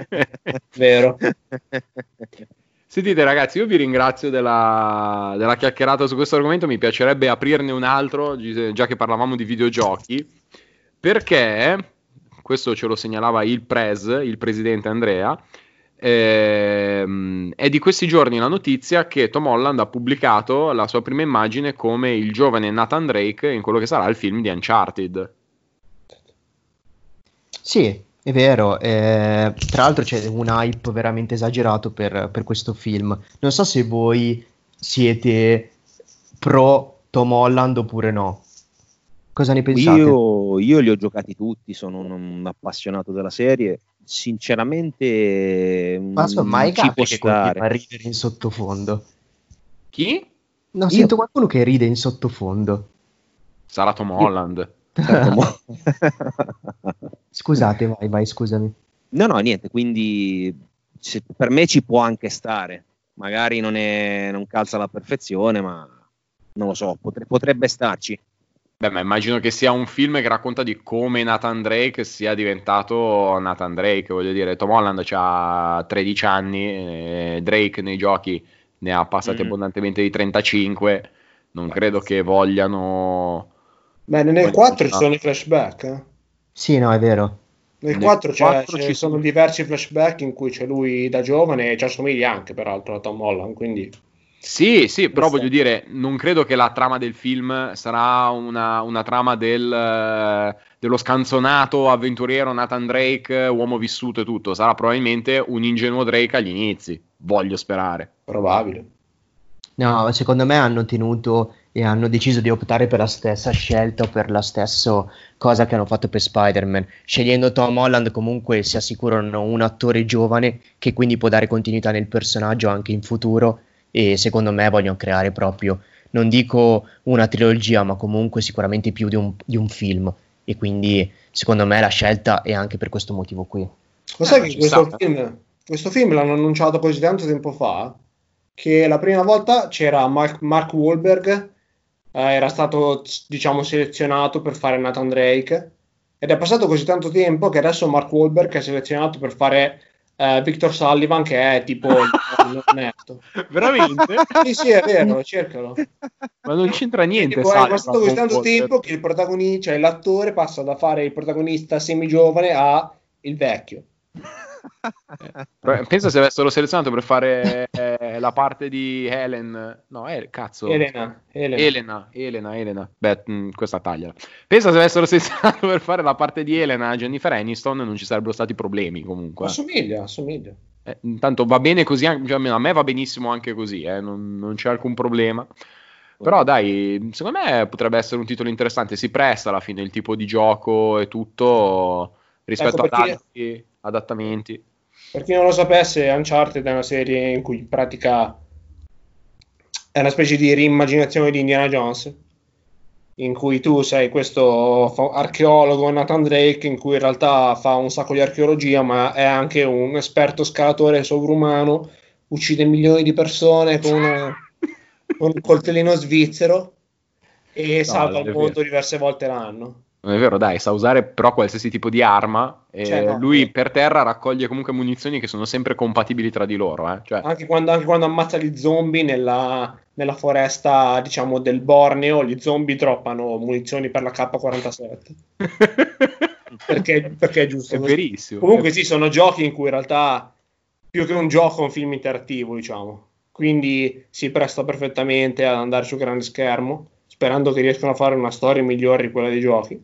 *laughs* Vero. *laughs* Sentite ragazzi, io vi ringrazio della, della, chiacchierata su questo argomento, mi piacerebbe aprirne un altro, già che parlavamo di videogiochi, perché, questo ce lo segnalava il Pres, il presidente Andrea, Ehm, è di questi giorni la notizia che Tom Holland ha pubblicato la sua prima immagine come il giovane Nathan Drake in quello che sarà il film di Uncharted. Sì, è vero. Eh, tra l'altro c'è un hype veramente esagerato per, per questo film. Non so se voi siete pro Tom Holland oppure no. Cosa ne pensate? Io, io li ho giocati tutti, sono un, un appassionato della serie sinceramente ma so, mai ci può stare. a ridere in sottofondo. Chi? no Io? sento qualcuno che ride in sottofondo. Sarà Tom Holland. *laughs* Scusate vai vai scusami. No no niente quindi se, per me ci può anche stare. Magari non, è, non calza alla perfezione ma non lo so potre, potrebbe starci Beh, ma immagino che sia un film che racconta di come Nathan Drake sia diventato Nathan Drake, voglio dire, Tom Holland ha 13 anni, Drake nei giochi ne ha passati mm. abbondantemente di 35, non credo che vogliano... Beh, nel 4 ci sono i flashback. Eh? Sì, no, è vero. Nel, nel 4, 4 ci sono diversi flashback in cui c'è lui da giovane e ci assomiglia anche peraltro a Tom Holland, quindi... Sì, sì, però voglio dire, non credo che la trama del film sarà una, una trama del, dello scanzonato avventuriero Nathan Drake, uomo vissuto e tutto. Sarà probabilmente un ingenuo Drake agli inizi, voglio sperare. Probabile. No, secondo me hanno tenuto e hanno deciso di optare per la stessa scelta o per la stessa cosa che hanno fatto per Spider-Man. Scegliendo Tom Holland comunque si assicurano un attore giovane che quindi può dare continuità nel personaggio anche in futuro e secondo me vogliono creare proprio, non dico una trilogia, ma comunque sicuramente più di un, di un film. E quindi secondo me la scelta è anche per questo motivo qui. Lo sai eh, che questo film, questo film, l'hanno annunciato così tanto tempo fa che la prima volta c'era Mark, Mark Wahlberg, eh, era stato diciamo selezionato per fare Nathan Drake. Ed è passato così tanto tempo che adesso Mark Wahlberg è selezionato per fare eh, Victor Sullivan che è tipo *laughs* onesto. Veramente? sì, sì, è vero, cercalo. Ma non c'entra niente. Tipo, è passato così tanto tempo che il protagonista, cioè l'attore passa da fare il protagonista semi-giovane a il vecchio. Eh, pensa se avessero selezionato per fare eh, la parte di Helen, no, eh, cazzo, Elena, Elena, Elena, Elena, Elena. Beh, mh, mm, questa taglia. Pensa se avessero selezionato *laughs* per fare la parte di Elena, Jennifer Aniston, non ci sarebbero stati problemi comunque. Assomiglia, assomiglia. Eh, intanto va bene così, cioè, a me va benissimo anche così, eh, non, non c'è alcun problema. Però dai, secondo me potrebbe essere un titolo interessante, si presta alla fine il tipo di gioco e tutto rispetto ecco ad altri adattamenti. Per chi non lo sapesse, Uncharted è una serie in cui in pratica è una specie di reimmaginazione di Indiana Jones, in cui tu sei questo archeologo Nathan Drake, in cui in realtà fa un sacco di archeologia, ma è anche un esperto scalatore sovrumano, uccide milioni di persone con una, *laughs* un coltellino svizzero e No, salva il mondo diverse volte l'anno. Non è vero, dai, sa usare però qualsiasi tipo di arma. E no, lui eh. per terra raccoglie comunque munizioni che sono sempre compatibili tra di loro. Eh? Cioè, Anche quando, anche quando ammazza gli zombie nella, nella foresta, diciamo, del Borneo, gli zombie droppano munizioni per la K-47. *laughs* Perché, perché è giusto è verissimo. Comunque sì, sono giochi in cui in realtà più che un gioco è un film interattivo, diciamo. Quindi si presta perfettamente ad andare sul grande schermo, sperando che riescano a fare una storia migliore di quella dei giochi.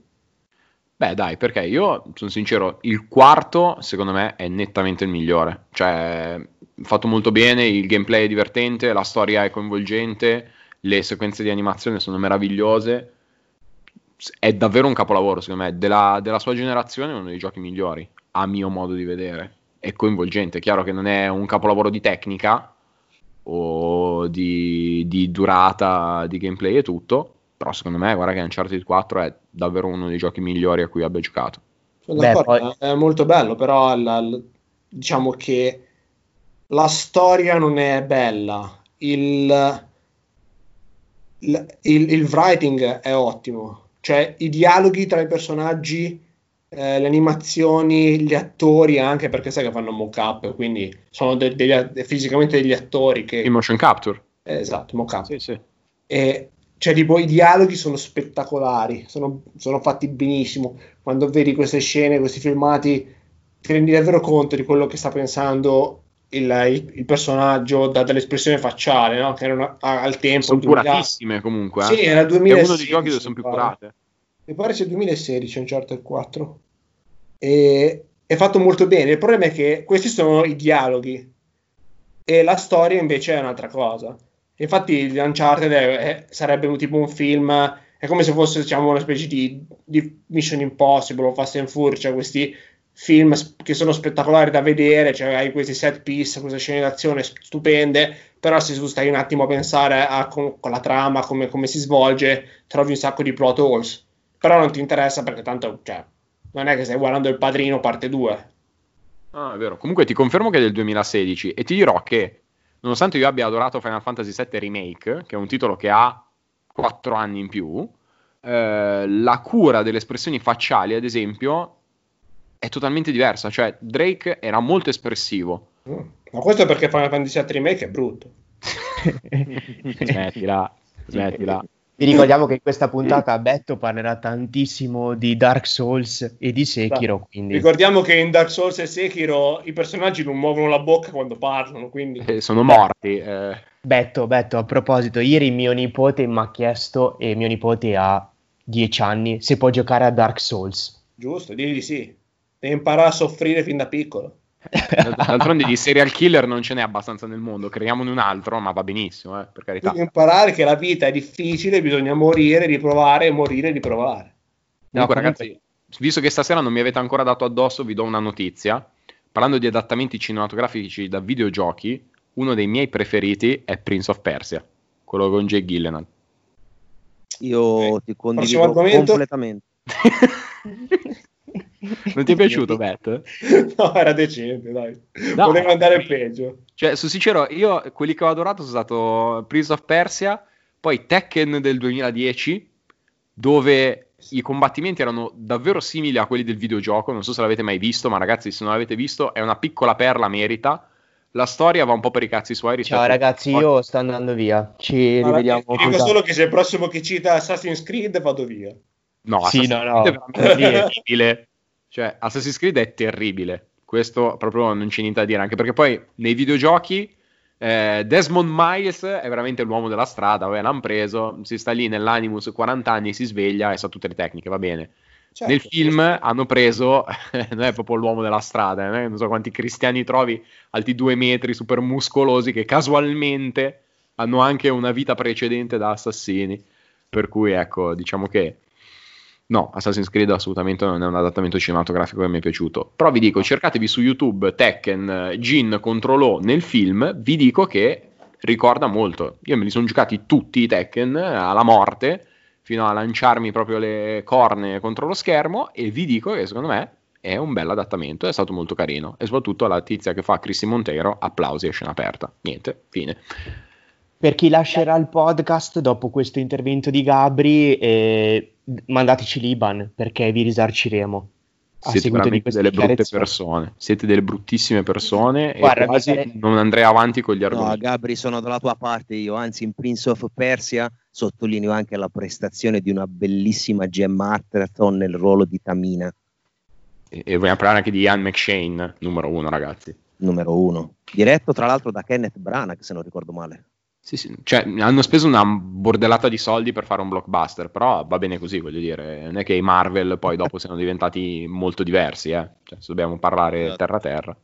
Beh, dai, perché io sono sincero, il quarto secondo me è nettamente il migliore. Cioè, fatto molto bene, il gameplay è divertente, la storia è coinvolgente, le sequenze di animazione sono meravigliose. È davvero un capolavoro, secondo me. Della, della sua generazione è uno dei giochi migliori, a mio modo di vedere. È coinvolgente, è chiaro che non è un capolavoro di tecnica o di, di durata di gameplay e tutto. Però secondo me, guarda che Uncharted 4 è davvero uno dei giochi migliori a cui abbia giocato. Sono Beh, d'accordo, è molto bello, però la- la- diciamo che la storia non è bella, il, il, il- il writing è ottimo, cioè i dialoghi tra i personaggi, eh, le animazioni, gli attori, anche perché sai che fanno mock-up, quindi sono de- degli- fisicamente degli attori che... Il motion capture. eh, esatto, mock-up. Sì, sì. E cioè, tipo, i dialoghi sono spettacolari, sono, sono fatti benissimo. Quando vedi queste scene, questi filmati, ti rendi davvero conto di quello che sta pensando il, il- il personaggio da- dall'espressione facciale, no? Che erano a- al tempo. Sono 2000 curatissime comunque. eh. Sì, era è 2016. uno dei giochi dove sono più curate. Mi pare sia 2016 Uncharted 4. E è fatto molto bene. Il problema è che questi sono i dialoghi e la storia invece è un'altra cosa. Infatti, Uncharted è- è- sarebbe tipo un film, è come se fosse diciamo, una specie di, di Mission Impossible o Fast and Furious, cioè questi film che sono spettacolari da vedere, cioè hai questi set piece, queste scene d'azione stupende, però se tu stai un attimo a pensare a com- con la trama, come, come si svolge, trovi un sacco di plot holes. Però non ti interessa perché tanto, cioè, non è che stai guardando Il Padrino parte 2. Ah, è vero. Comunque ti confermo che è del 2016 e ti dirò che, nonostante io abbia adorato Final Fantasy VII Remake, che è un titolo che ha 4 anni in più, eh, la cura delle espressioni facciali, ad esempio, è totalmente diversa. Cioè, Drake era molto espressivo. Mm. Ma questo è perché Final Fantasy VII Remake è brutto. *laughs* Smettila, smettila. Vi ricordiamo che in questa puntata Betto parlerà tantissimo di Dark Souls e di Sekiro, quindi Ricordiamo che in Dark Souls e Sekiro i personaggi non muovono la bocca quando parlano, quindi... Eh, sono morti. eh. Betto, Betto, a proposito, ieri mio nipote mi ha chiesto, e mio nipote ha 10 anni, se può giocare a Dark Souls. Giusto, digli di sì. Devi imparare a soffrire fin da piccolo. D'altronde di serial killer non ce n'è abbastanza nel mondo. Creiamone un altro, ma va benissimo, eh, per carità. Devi imparare che la vita è difficile, bisogna morire, riprovare, morire, riprovare. No, Comunque, comunque- ragazzi, visto che stasera non mi avete ancora dato addosso, vi do una notizia. Parlando di adattamenti cinematografici da videogiochi, uno dei miei preferiti è Prince of Persia, quello con Jake Gillenal. Io ti Prossimo condivido completamente. *laughs* non ti è piaciuto, Beth? *laughs* no, era decente, dai. No. Poteva andare peggio. Cioè, su sincero, io quelli che ho adorato sono stato Prince of Persia, poi Tekken del 2010, dove i combattimenti erano davvero simili a quelli del videogioco. Non so se l'avete mai visto, ma ragazzi, se non l'avete visto, è una piccola perla, merita. La storia va un po' per i cazzi suoi rispetto Ciao ragazzi, io sto andando via, ci Allora, rivediamo. ti dico solo che se il prossimo che cita Assassin's Creed vado via. No, Sì, Assassin's no, no. Creed è veramente. Cioè, Assassin's Creed è terribile. Questo proprio non c'è niente da dire, anche perché poi nei videogiochi eh, Desmond Miles è veramente l'uomo della strada, vabbè, l'hanno preso, si sta lì nell'Animus 40 anni, si sveglia e sa tutte le tecniche, va bene. Certo, Nel film hanno preso, *laughs* non è proprio l'uomo della strada, eh, non so quanti cristiani trovi alti due metri, super muscolosi, che casualmente hanno anche una vita precedente da assassini. Per cui ecco, diciamo che no, Assassin's Creed assolutamente non è un adattamento cinematografico che mi è piaciuto. Però vi dico, cercatevi su YouTube Tekken, eh, Jin contro Lo nel film, vi dico che ricorda molto. Io me li sono giocati tutti i Tekken eh, alla morte fino a lanciarmi proprio le corne contro lo schermo e vi dico che secondo me è un bel adattamento, è stato molto carino e soprattutto la tizia che fa Chrissy Monteiro, applausi a scena aperta. Niente, fine. per chi lascerà il podcast dopo questo intervento di Gabri, eh, mandateci l'Iban perché vi risarciremo. Siete veramente delle brutte persone. Siete delle bruttissime persone Guarda, e quasi pare... non andrei avanti con gli argomenti. No, Gabri, sono dalla tua parte io. Anzi, in Prince of Persia sottolineo anche la prestazione di una bellissima Gemma Arterton nel ruolo di Tamina. E, e vogliamo parlare anche di Ian McShane, numero uno, ragazzi. Numero uno. Diretto tra l'altro da Kenneth Branagh, se non ricordo male. Sì, sì, cioè hanno speso una bordellata di soldi per fare un blockbuster, però va bene così, voglio dire, non è che i Marvel poi *laughs* dopo siano diventati molto diversi, eh? cioè, se dobbiamo parlare esatto. terra a terra.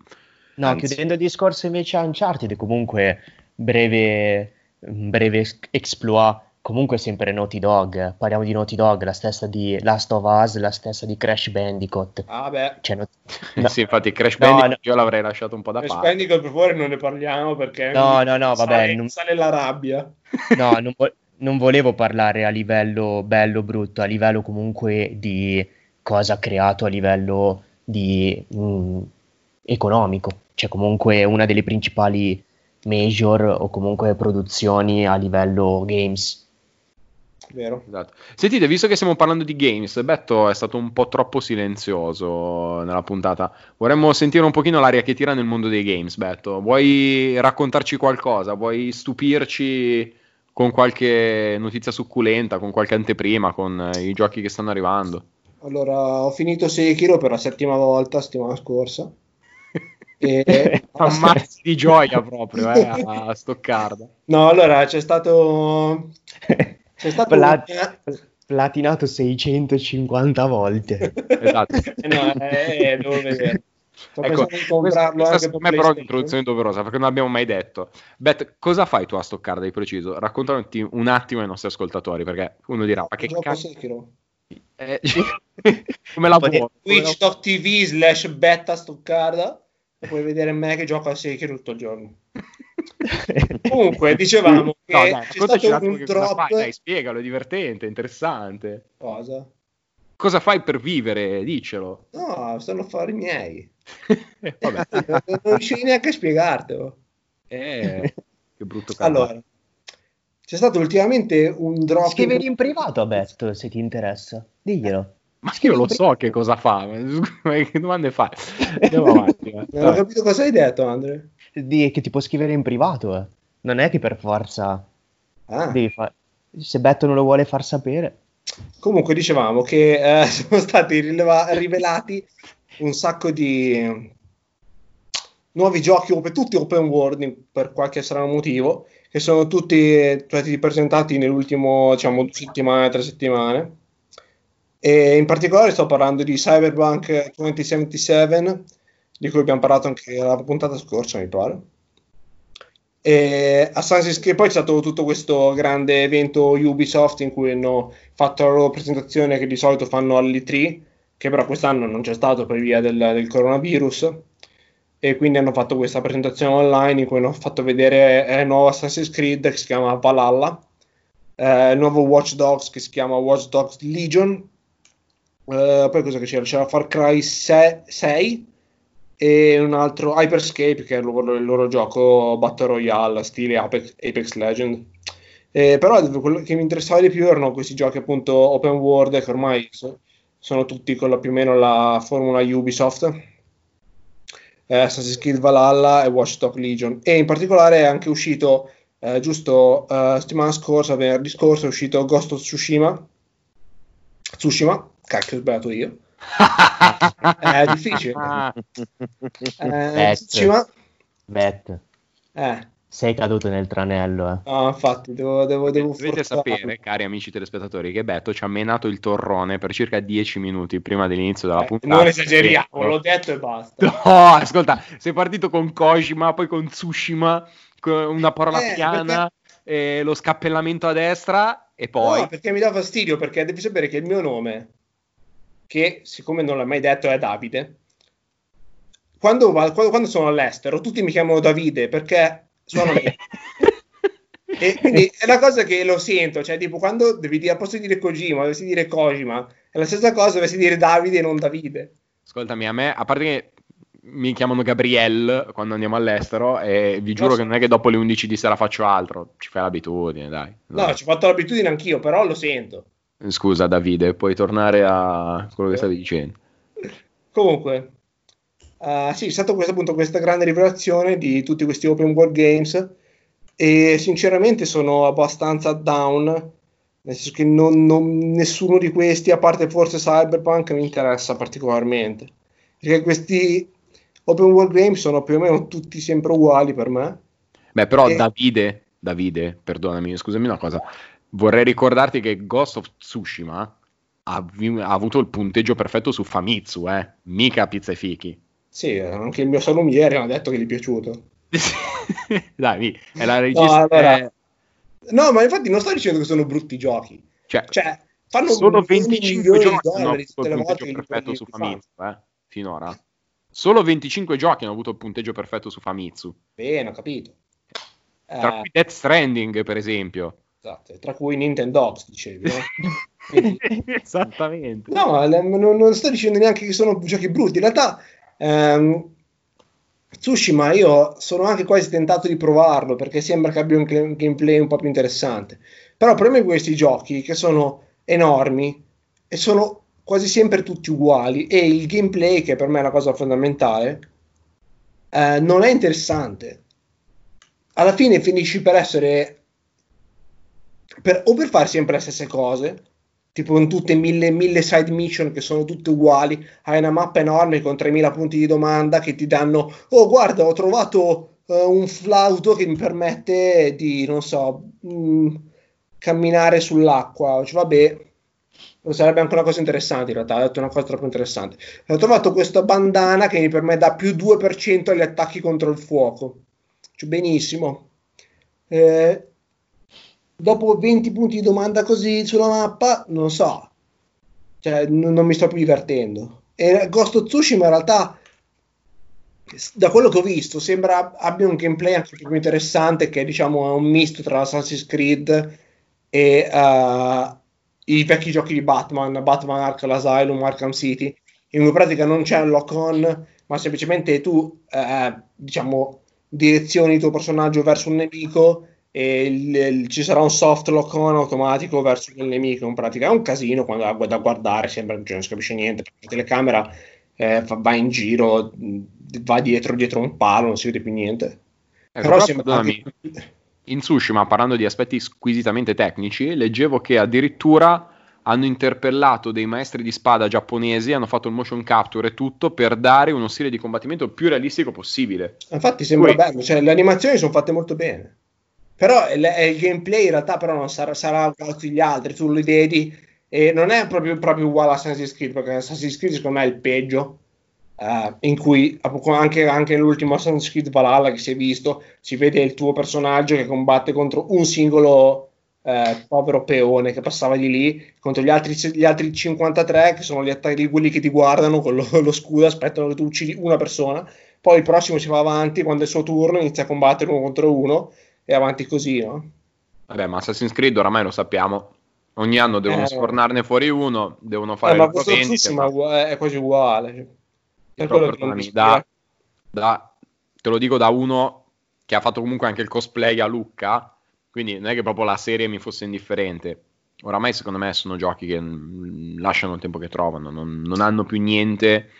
No, Anzi. chiudendo il discorso invece a Uncharted, comunque breve, breve exploit Comunque sempre Naughty Dog, parliamo di Naughty Dog, la stessa di Last of Us, la stessa di Crash Bandicoot. Ah beh. Cioè, no... *laughs* no. sì, infatti Crash no, Bandicoot io l'avrei lasciato un po' da Crash parte. Crash Bandicoot per favore non ne parliamo perché... No, no, no, vabbè. Sale, non... sale la rabbia. *laughs* No, non, vo- non volevo parlare a livello bello brutto, a livello comunque di cosa ha creato a livello di mh, mm, economico. Cioè comunque una delle principali major o comunque produzioni a livello games vero? Esatto. Sentite, visto che stiamo parlando di games, Betto è stato un po' troppo silenzioso nella puntata. Vorremmo sentire un pochino l'aria che tira nel mondo dei games, Betto. Vuoi raccontarci qualcosa? Vuoi stupirci con qualche notizia succulenta, con qualche anteprima, con i giochi che stanno arrivando? Allora, ho finito Sekiro per la settima volta settimana scorsa. *laughs* e... Ammazzi *laughs* di gioia proprio eh, a *laughs* Stoccarda. No, allora c'è stato c'è stato Plat- un... platinato 650 volte. *laughs* esatto. Eh, no, eh, devo vedere. Sto ecco, questa, questa secondo me però è un'introduzione doverosa perché non l'abbiamo mai detto. Bet, cosa fai tu a Stoccarda di preciso? Raccontati un attimo ai nostri ascoltatori perché uno dirà ma che cazzo... Eh, *laughs* come la buona? Twitch.tv slash betta Stoccarda e puoi vedere me che gioco a Sekiro tutto il giorno. *laughs* Comunque, dicevamo che no, dai, c'è stato un drop. Fai, dai, spiegalo, è divertente, interessante. Cosa? Cosa fai per vivere? Dicelo. No, stanno a fare i miei. *laughs* Vabbè. non riuscivi neanche a spiegartelo. Eh, *laughs* che brutto cazzo. Allora, c'è stato ultimamente un drop. Scrivere in privato a Betto se ti interessa. Diglielo. Ma io lo so che cosa fa, ma che domande fai? Andiamo avanti. Eh. Non ho capito cosa hai detto, Andre di, che ti può scrivere in privato. Eh. Non è che per forza ah. devi fare. Se Betto non lo vuole far sapere. Comunque, dicevamo che eh, *laughs* sono stati rileva- rivelati un sacco di nuovi giochi, tutti open world per qualche strano motivo, che sono tutti stati presentati nell'ultimo, diciamo, settimane, tre settimane. E in particolare sto parlando di Cyberpunk 2077 di cui abbiamo parlato anche la puntata scorsa, mi pare. E Assassin's Creed, poi c'è stato tutto questo grande evento Ubisoft in cui hanno fatto la loro presentazione che di solito fanno all'E3, che però quest'anno non c'è stato per via del, del coronavirus. E quindi hanno fatto questa presentazione online in cui hanno fatto vedere eh, il nuovo Assassin's Creed che si chiama Valhalla, eh, il nuovo Watch Dogs che si chiama Watch Dogs Legion, eh, poi cosa c'era? C'era Far Cry 6, 6 e un altro Hyperscape che è il loro, il loro gioco Battle Royale stile Apex, Apex Legend eh, però quello che mi interessava di più erano questi giochi appunto open world che ormai so, sono tutti con la, più o meno la formula Ubisoft. Eh, Assassin's Creed Valhalla e Watch Dogs Legion. E in particolare è anche uscito eh, giusto uh, settimana scorsa venerdì scorso è uscito Ghost of Tsushima. Tsushima cacchio ho sbagliato io *laughs* è difficile. *laughs* Eh, Cima... Bet. Eh. Sei caduto nel tranello. Eh. No, infatti, devo, devo, devo Dovete sapere, cari amici telespettatori, che Betto ci ha menato il torrone per circa 10 minuti prima dell'inizio della eh, puntata. Non esageriamo, l'ho detto e basta. *laughs* No, ascolta, sei partito con Kojima, poi con Tsushima, con una parola eh, piana, perché... lo scappellamento a destra e poi... No, perché mi dà fastidio, perché devi sapere che il mio nome che siccome non l'ha mai detto è Davide, quando, quando, quando sono all'estero tutti mi chiamano Davide perché sono io. *laughs* e quindi è una cosa che lo sento, cioè tipo quando devi dire, posso dire Kojima, dovresti dire Kojima, è la stessa cosa, dovresti dire Davide e non Davide. Ascoltami, a me, a parte che mi chiamano Gabriel quando andiamo all'estero e vi giuro che non è che dopo le 11 di sera faccio altro, ci fai l'abitudine, dai. No, ci ho fatto l'abitudine anch'io, però lo sento. Scusa Davide, puoi tornare a quello che stavi dicendo. Comunque, uh, sì, è stata questa, appunto questa grande rivelazione di tutti questi open world games e sinceramente sono abbastanza down, nel senso che non, non, nessuno di questi, a parte forse Cyberpunk, mi interessa particolarmente. Perché questi open world games sono più o meno tutti sempre uguali per me. Beh, però e... Davide, Davide, perdonami, scusami una cosa, vorrei ricordarti che Ghost of Tsushima ha, ha avuto il punteggio perfetto su Famitsu, eh? mica pizza e fichi. Sì, anche il mio salumiere ha detto che gli è piaciuto. *laughs* Dai, è la regista. No, allora... no, ma infatti non sto dicendo che sono brutti giochi. Cioè, cioè fanno solo 25 giochi hanno avuto il punteggio perfetto su Famitsu, eh? finora. Solo 25 giochi hanno avuto il punteggio perfetto su Famitsu. Bene, ho capito. Tra eh... cui Death Stranding, per esempio. Esatto, tra cui Nintendo dicevi, no? *laughs* Esattamente. No, non, non, sto dicendo neanche che sono giochi brutti. In realtà, ehm, Tsushima io sono anche quasi tentato di provarlo perché sembra che abbia un gameplay un po' più interessante. Però il problema di questi giochi che sono enormi e sono quasi sempre tutti uguali e il gameplay, che per me è una cosa fondamentale, eh, non è interessante. Alla fine finisci per essere per, o per fare sempre le stesse cose, tipo in tutte mille, mille side mission che sono tutte uguali, hai una mappa enorme con 3000 punti di domanda che ti danno, oh guarda ho trovato uh, un flauto che mi permette di, non so, mh, mm, camminare sull'acqua, cioè, vabbè, sarebbe anche una cosa interessante in realtà, ho detto una cosa troppo interessante. Ho trovato questa bandana che mi permette da più 2% agli attacchi contro il fuoco. Cioè, benissimo. Eh, dopo 20 punti di domanda così sulla mappa, non so, cioè, n- non mi sto più divertendo. E Ghost of Tsushima in realtà, da quello che ho visto, sembra abbia un gameplay anche più interessante, che diciamo è un misto tra Assassin's Creed e uh, i vecchi giochi di Batman, Batman Arkham Asylum, Arkham City, in cui pratica non c'è un lock-on, ma semplicemente tu, eh, diciamo, direzioni il tuo personaggio verso un nemico e il, il, ci sarà un soft lock on automatico verso il nemico in pratica è un casino quando da, da guardare sembra che non si capisce niente la telecamera eh, fa, va in giro va dietro dietro un palo non si vede più niente ecco, però, sembra anche... in Tsushima parlando di aspetti squisitamente tecnici leggevo che addirittura hanno interpellato dei maestri di spada giapponesi, hanno fatto il motion capture e tutto per dare uno stile di combattimento più realistico possibile. Infatti sembra Poi, bello, cioè, le animazioni sono fatte molto bene. Però il, il gameplay in realtà però non sarà, sarà tutti gli altri, tu li vedi e non è proprio, proprio uguale a Assassin's Creed, perché Assassin's Creed secondo me è il peggio, uh, in cui anche, anche nell'ultimo Assassin's Creed Valhalla che si è visto, si vede il tuo personaggio che combatte contro un singolo eh, povero peone che passava di lì contro gli altri, gli altri 53 che sono gli attacchi quelli che ti guardano con lo, lo, scudo aspettano che tu uccidi una persona poi il prossimo si va avanti quando è il suo turno inizia a combattere uno contro uno e avanti così, no? Vabbè, ma Assassin's Creed oramai lo sappiamo. Ogni anno devono eh, sfornarne fuori uno, devono fare eh, ma questo vendite, ma... è quasi uguale. Per perdonami, da, da, te lo dico da uno che ha fatto comunque anche il cosplay a Lucca, quindi non è che proprio la serie mi fosse indifferente. Oramai secondo me sono giochi che mh, lasciano il tempo che trovano, non, non hanno più niente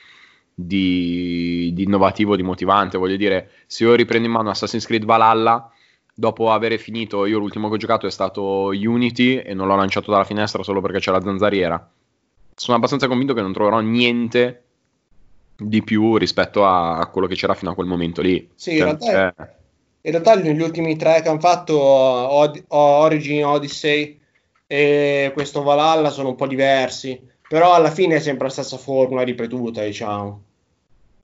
di, di, innovativo, di motivante. Voglio dire, se io riprendo in mano Assassin's Creed Valhalla, dopo aver finito, io l'ultimo che ho giocato è stato Unity e non l'ho lanciato dalla finestra solo perché c'è la zanzariera. Sono abbastanza convinto che non troverò niente di più rispetto a, quello che c'era fino a quel momento lì. Sì, cioè, in, realtà, è... in realtà negli ultimi tre che hanno fatto Od- Origin, Odyssey e questo Valhalla sono un po' diversi, però alla fine è sempre la stessa formula ripetuta, diciamo.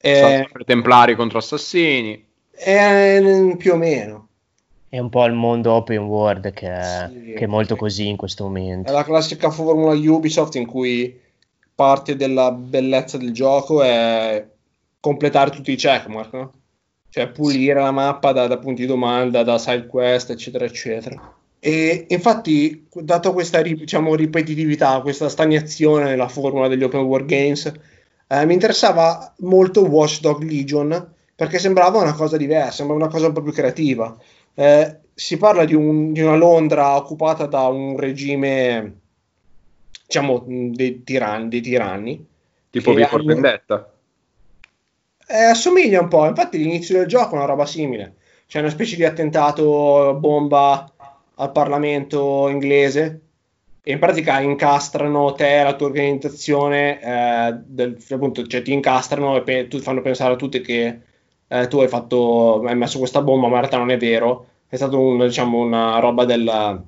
E... Sempre templari contro assassini. E, più o meno è un po' il mondo open world che è, sì, che è molto sì. così in questo momento. È la classica formula Ubisoft in cui parte della bellezza del gioco è completare tutti i checkmark, no? cioè pulire sì. la mappa da, da, punti di domanda, da side quest, eccetera, eccetera. E infatti, dato questa diciamo, ripetitività, questa stagnazione nella formula degli open world games, eh, mi interessava molto Watchdog Legion perché sembrava una cosa diversa, sembrava una cosa un po' più creativa. Eh, si parla di, un, di, una Londra occupata da un regime, diciamo, dei tiranni. Dei tiranni tipo Vitor hanno... Vendetta. Eh, assomiglia un po', infatti l'inizio del gioco è una roba simile. C'è una specie di attentato bomba al Parlamento inglese e in pratica incastrano te e la tua organizzazione, eh, del, appunto, cioè ti incastrano e pe- tu, fanno pensare a tutti che eh, tu hai, fatto, hai messo questa bomba, ma in realtà non è vero, è stata un, diciamo, una roba della,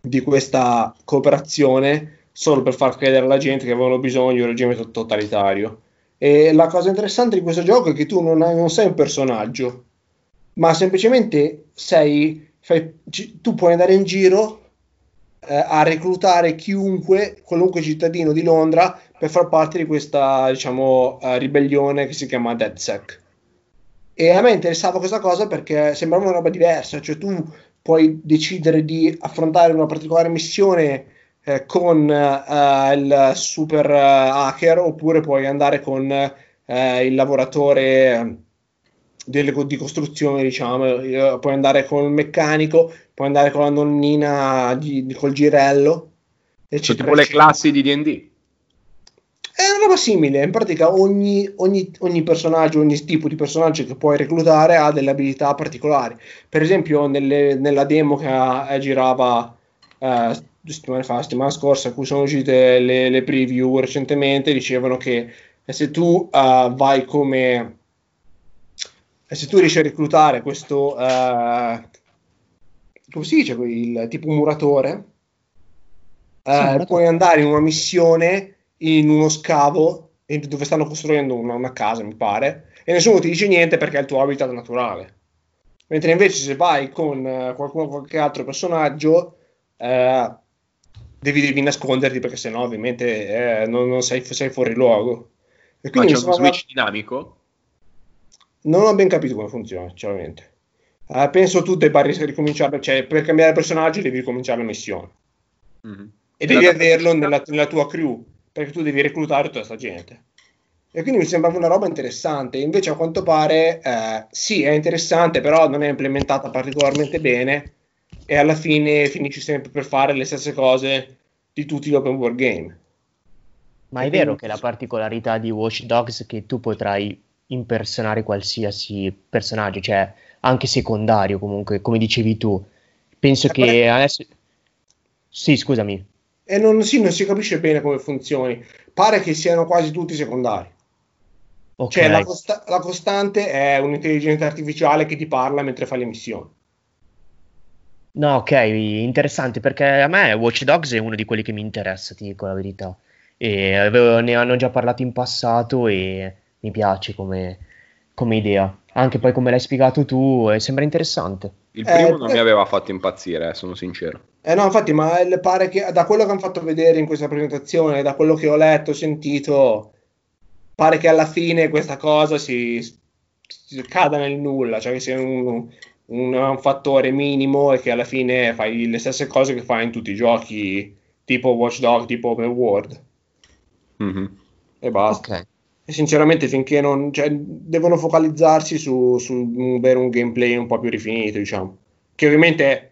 di questa cooperazione solo per far credere alla gente che avevano bisogno di un regime totalitario. E la cosa interessante di questo gioco è che tu non, hai, non sei un personaggio, ma semplicemente sei, fai, tu puoi andare in giro eh, a reclutare chiunque, qualunque cittadino di Londra per far parte di questa diciamo, uh, ribellione che si chiama DedSec. E a me interessava questa cosa perché sembrava una roba diversa, cioè tu puoi decidere di affrontare una particolare missione eh, con eh, il super eh, hacker oppure puoi andare con eh, il lavoratore delle, di costruzione, diciamo, puoi andare con il meccanico, puoi andare con la nonnina di, di, col girello. Sono tipo le classi di DD. È una roba simile, in pratica ogni, ogni, ogni, personaggio, ogni tipo di personaggio che puoi reclutare ha delle abilità particolari. Per esempio, nelle, nella demo che eh, girava eh, due settimane fa, la settimana scorsa, a cui sono uscite le, le preview recentemente, dicevano che se tu uh, vai come se tu riesci a reclutare questo uh, come si dice il tipo muratore uh, sì, puoi andare in una missione in uno scavo dove stanno costruendo una, una, casa mi pare e nessuno ti dice niente perché è il tuo habitat naturale mentre invece se vai con uh, qualcuno, qualche altro personaggio devi, devi, nasconderti perché sennò ovviamente non, non sei, sei, fuori luogo e quindi, Ma c'è uno switch dinamico? Non ho ben capito come funziona, sinceramente. Uh, penso tu debba ricominciare, cioè per cambiare personaggio devi ricominciare la missione. Mm-hmm. E devi averlo nella, nella, tua crew, perché tu devi reclutare tutta questa gente. E quindi mi sembrava una roba interessante. Invece, a quanto pare, eh, sì, è interessante, però non è implementata particolarmente bene. E alla fine finisci sempre per fare le stesse cose di tutti gli open world game. Ma è vero che la particolarità di Watch Dogs è che tu potrai impersonare qualsiasi personaggio, cioè anche secondario comunque, come dicevi tu. Penso eh, che adesso... Sì, scusami. E non, sì, non si capisce bene come funzioni. Pare che siano quasi tutti secondari. Okay. Cioè, la, costa- la, costante è un'intelligenza artificiale che ti parla mentre fai le missioni. No, ok, interessante perché a me Watch Dogs è uno di quelli che mi interessa, ti dico la verità. E avevo, ne hanno già parlato in passato e mi piace come, come idea. Anche poi come l'hai spiegato tu, eh, sembra interessante. Il primo eh, non eh, mi aveva fatto impazzire, eh, sono sincero. Eh no, infatti, ma pare che da quello che hanno fatto vedere in questa presentazione, da quello che ho letto, sentito, pare che alla fine questa cosa si, si cada nel nulla, cioè che sia un, un, un, fattore minimo e che alla fine fai le stesse cose che fai in tutti i giochi tipo Watch Dog, tipo Open World. Mm-hmm. E basta. Okay. E sinceramente, finché non. Cioè, devono focalizzarsi su, su avere un gameplay un po' più rifinito, diciamo. Che ovviamente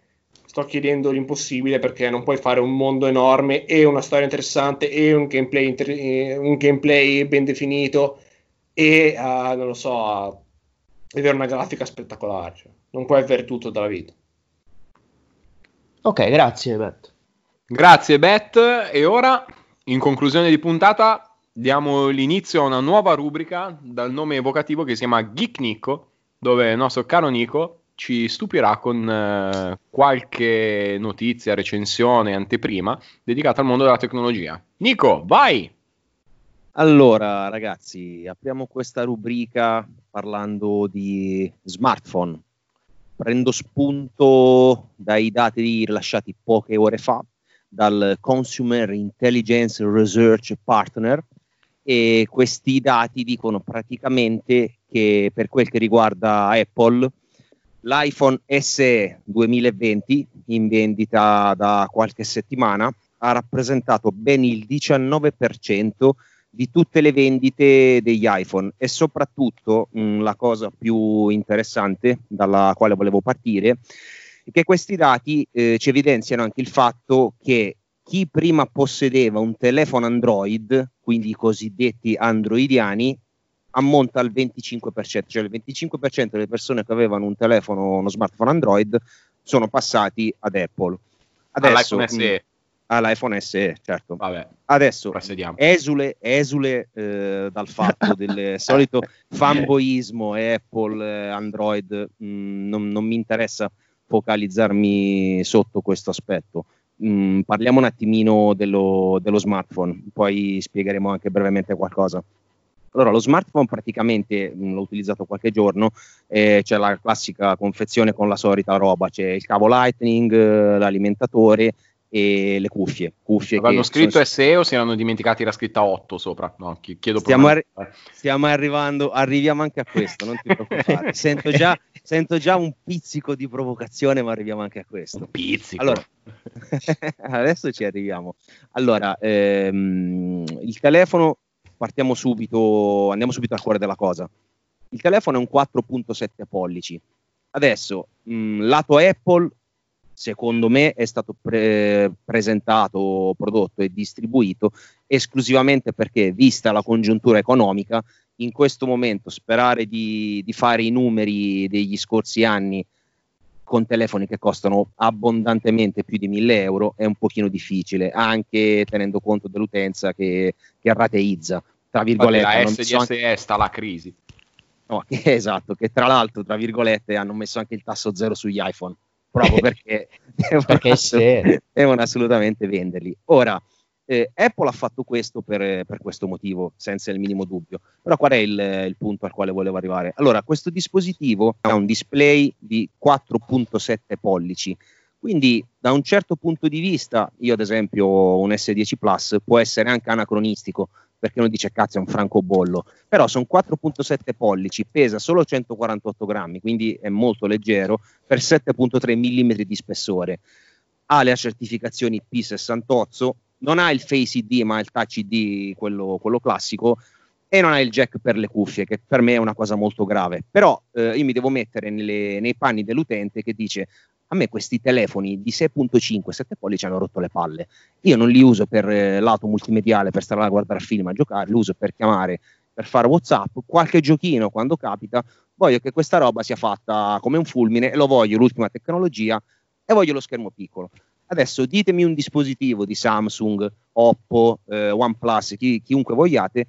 sto chiedendo l'impossibile perché non puoi fare un mondo enorme e una storia interessante e un gameplay, inter- un gameplay ben definito e uh, non lo so, uh, avere una grafica spettacolare. Cioè, non puoi avere tutto dalla vita. Ok, grazie Bet. Grazie Bet e ora in conclusione di puntata diamo l'inizio a una nuova rubrica dal nome evocativo che si chiama Geek Nico, dove il nostro caro Nico ci stupirà con eh, qualche notizia, recensione, anteprima dedicata al mondo della tecnologia. Nico, vai! Allora, ragazzi, apriamo questa rubrica parlando di smartphone. Prendo spunto dai dati rilasciati poche ore fa dal Consumer Intelligence Research Partner e questi dati dicono praticamente che per quel che riguarda Apple l'iPhone SE 2020 in vendita da qualche settimana ha rappresentato ben il 19% di tutte le vendite degli iPhone. E soprattutto mh, la cosa più interessante dalla quale volevo partire è che questi dati eh, ci evidenziano anche il fatto che chi prima possedeva un telefono Android, quindi i cosiddetti androidiani, ammonta al 25%, cioè il 25% delle persone che avevano un telefono, uno smartphone Android, sono passati ad Apple. Adesso, all'iPhone SE. all'iPhone SE, certo. Vabbè, Adesso esule, esule eh, dal fatto *laughs* del solito fanboismo Apple, eh, Android, mh, mm, non, non mi interessa focalizzarmi sotto questo aspetto. Mm, parliamo un attimino dello, dello, smartphone, poi spiegheremo anche brevemente qualcosa. Allora, lo smartphone praticamente mh, mm, l'ho utilizzato qualche giorno, eh, c'è la classica confezione con la solita roba, c'è il cavo Lightning, eh, l'alimentatore e le cuffie. cuffie Avevano scritto sono... SE o si erano dimenticati la scritta 8 sopra? No, chiedo stiamo, arri- stiamo arrivando, arriviamo anche a questo, non ti *laughs* preoccupare. sento, già, sento già un pizzico di provocazione, ma arriviamo anche a questo. Un pizzico. Allora, *laughs* adesso ci arriviamo. Allora, ehm, il telefono, partiamo subito, andiamo subito al cuore della cosa. Il telefono è un 4.7 pollici. Adesso, mh, lato Apple, secondo me è stato pre- presentato, prodotto e distribuito esclusivamente perché, vista la congiuntura economica, in questo momento sperare di, di fare i numeri degli scorsi anni con telefoni che costano abbondantemente più di 1000 euro è un pochino difficile, anche tenendo conto dell'utenza che, che rateizza. Tra virgolette, la SDSE sta la crisi. No, che, *laughs* esatto, che tra l'altro, tra virgolette, hanno messo anche il tasso zero sugli iPhone proprio *laughs* perché, devono, perché *laughs* devono, assolutamente venderli. Ora, eh, Apple ha fatto questo per, per, questo motivo, senza il minimo dubbio. Però qual è il, il, punto al quale volevo arrivare? Allora, questo dispositivo ha un display di 4.7 pollici, quindi da un certo punto di vista, io ad esempio un S10 Plus può essere anche anacronistico, perché uno dice cazzo è un francobollo, però sono 4.7 pollici, pesa solo 148 grammi, quindi è molto leggero, per 7.3 mm di spessore. Ha le certificazioni P68, non ha il Face ID ma il Touch ID, quello, quello classico, e non ha il jack per le cuffie, che per me è una cosa molto grave. Però eh, io mi devo mettere nelle, nei panni dell'utente che dice a me questi telefoni di 6.5, 7 pollici hanno rotto le palle. Io non li uso per eh, lato multimediale, per stare a guardare film, a giocare, li uso per chiamare, per fare WhatsApp, qualche giochino quando capita. Voglio che questa roba sia fatta come un fulmine e lo voglio l'ultima tecnologia e voglio lo schermo piccolo. Adesso ditemi un dispositivo di Samsung, Oppo, eh, OnePlus, chi, chiunque vogliate,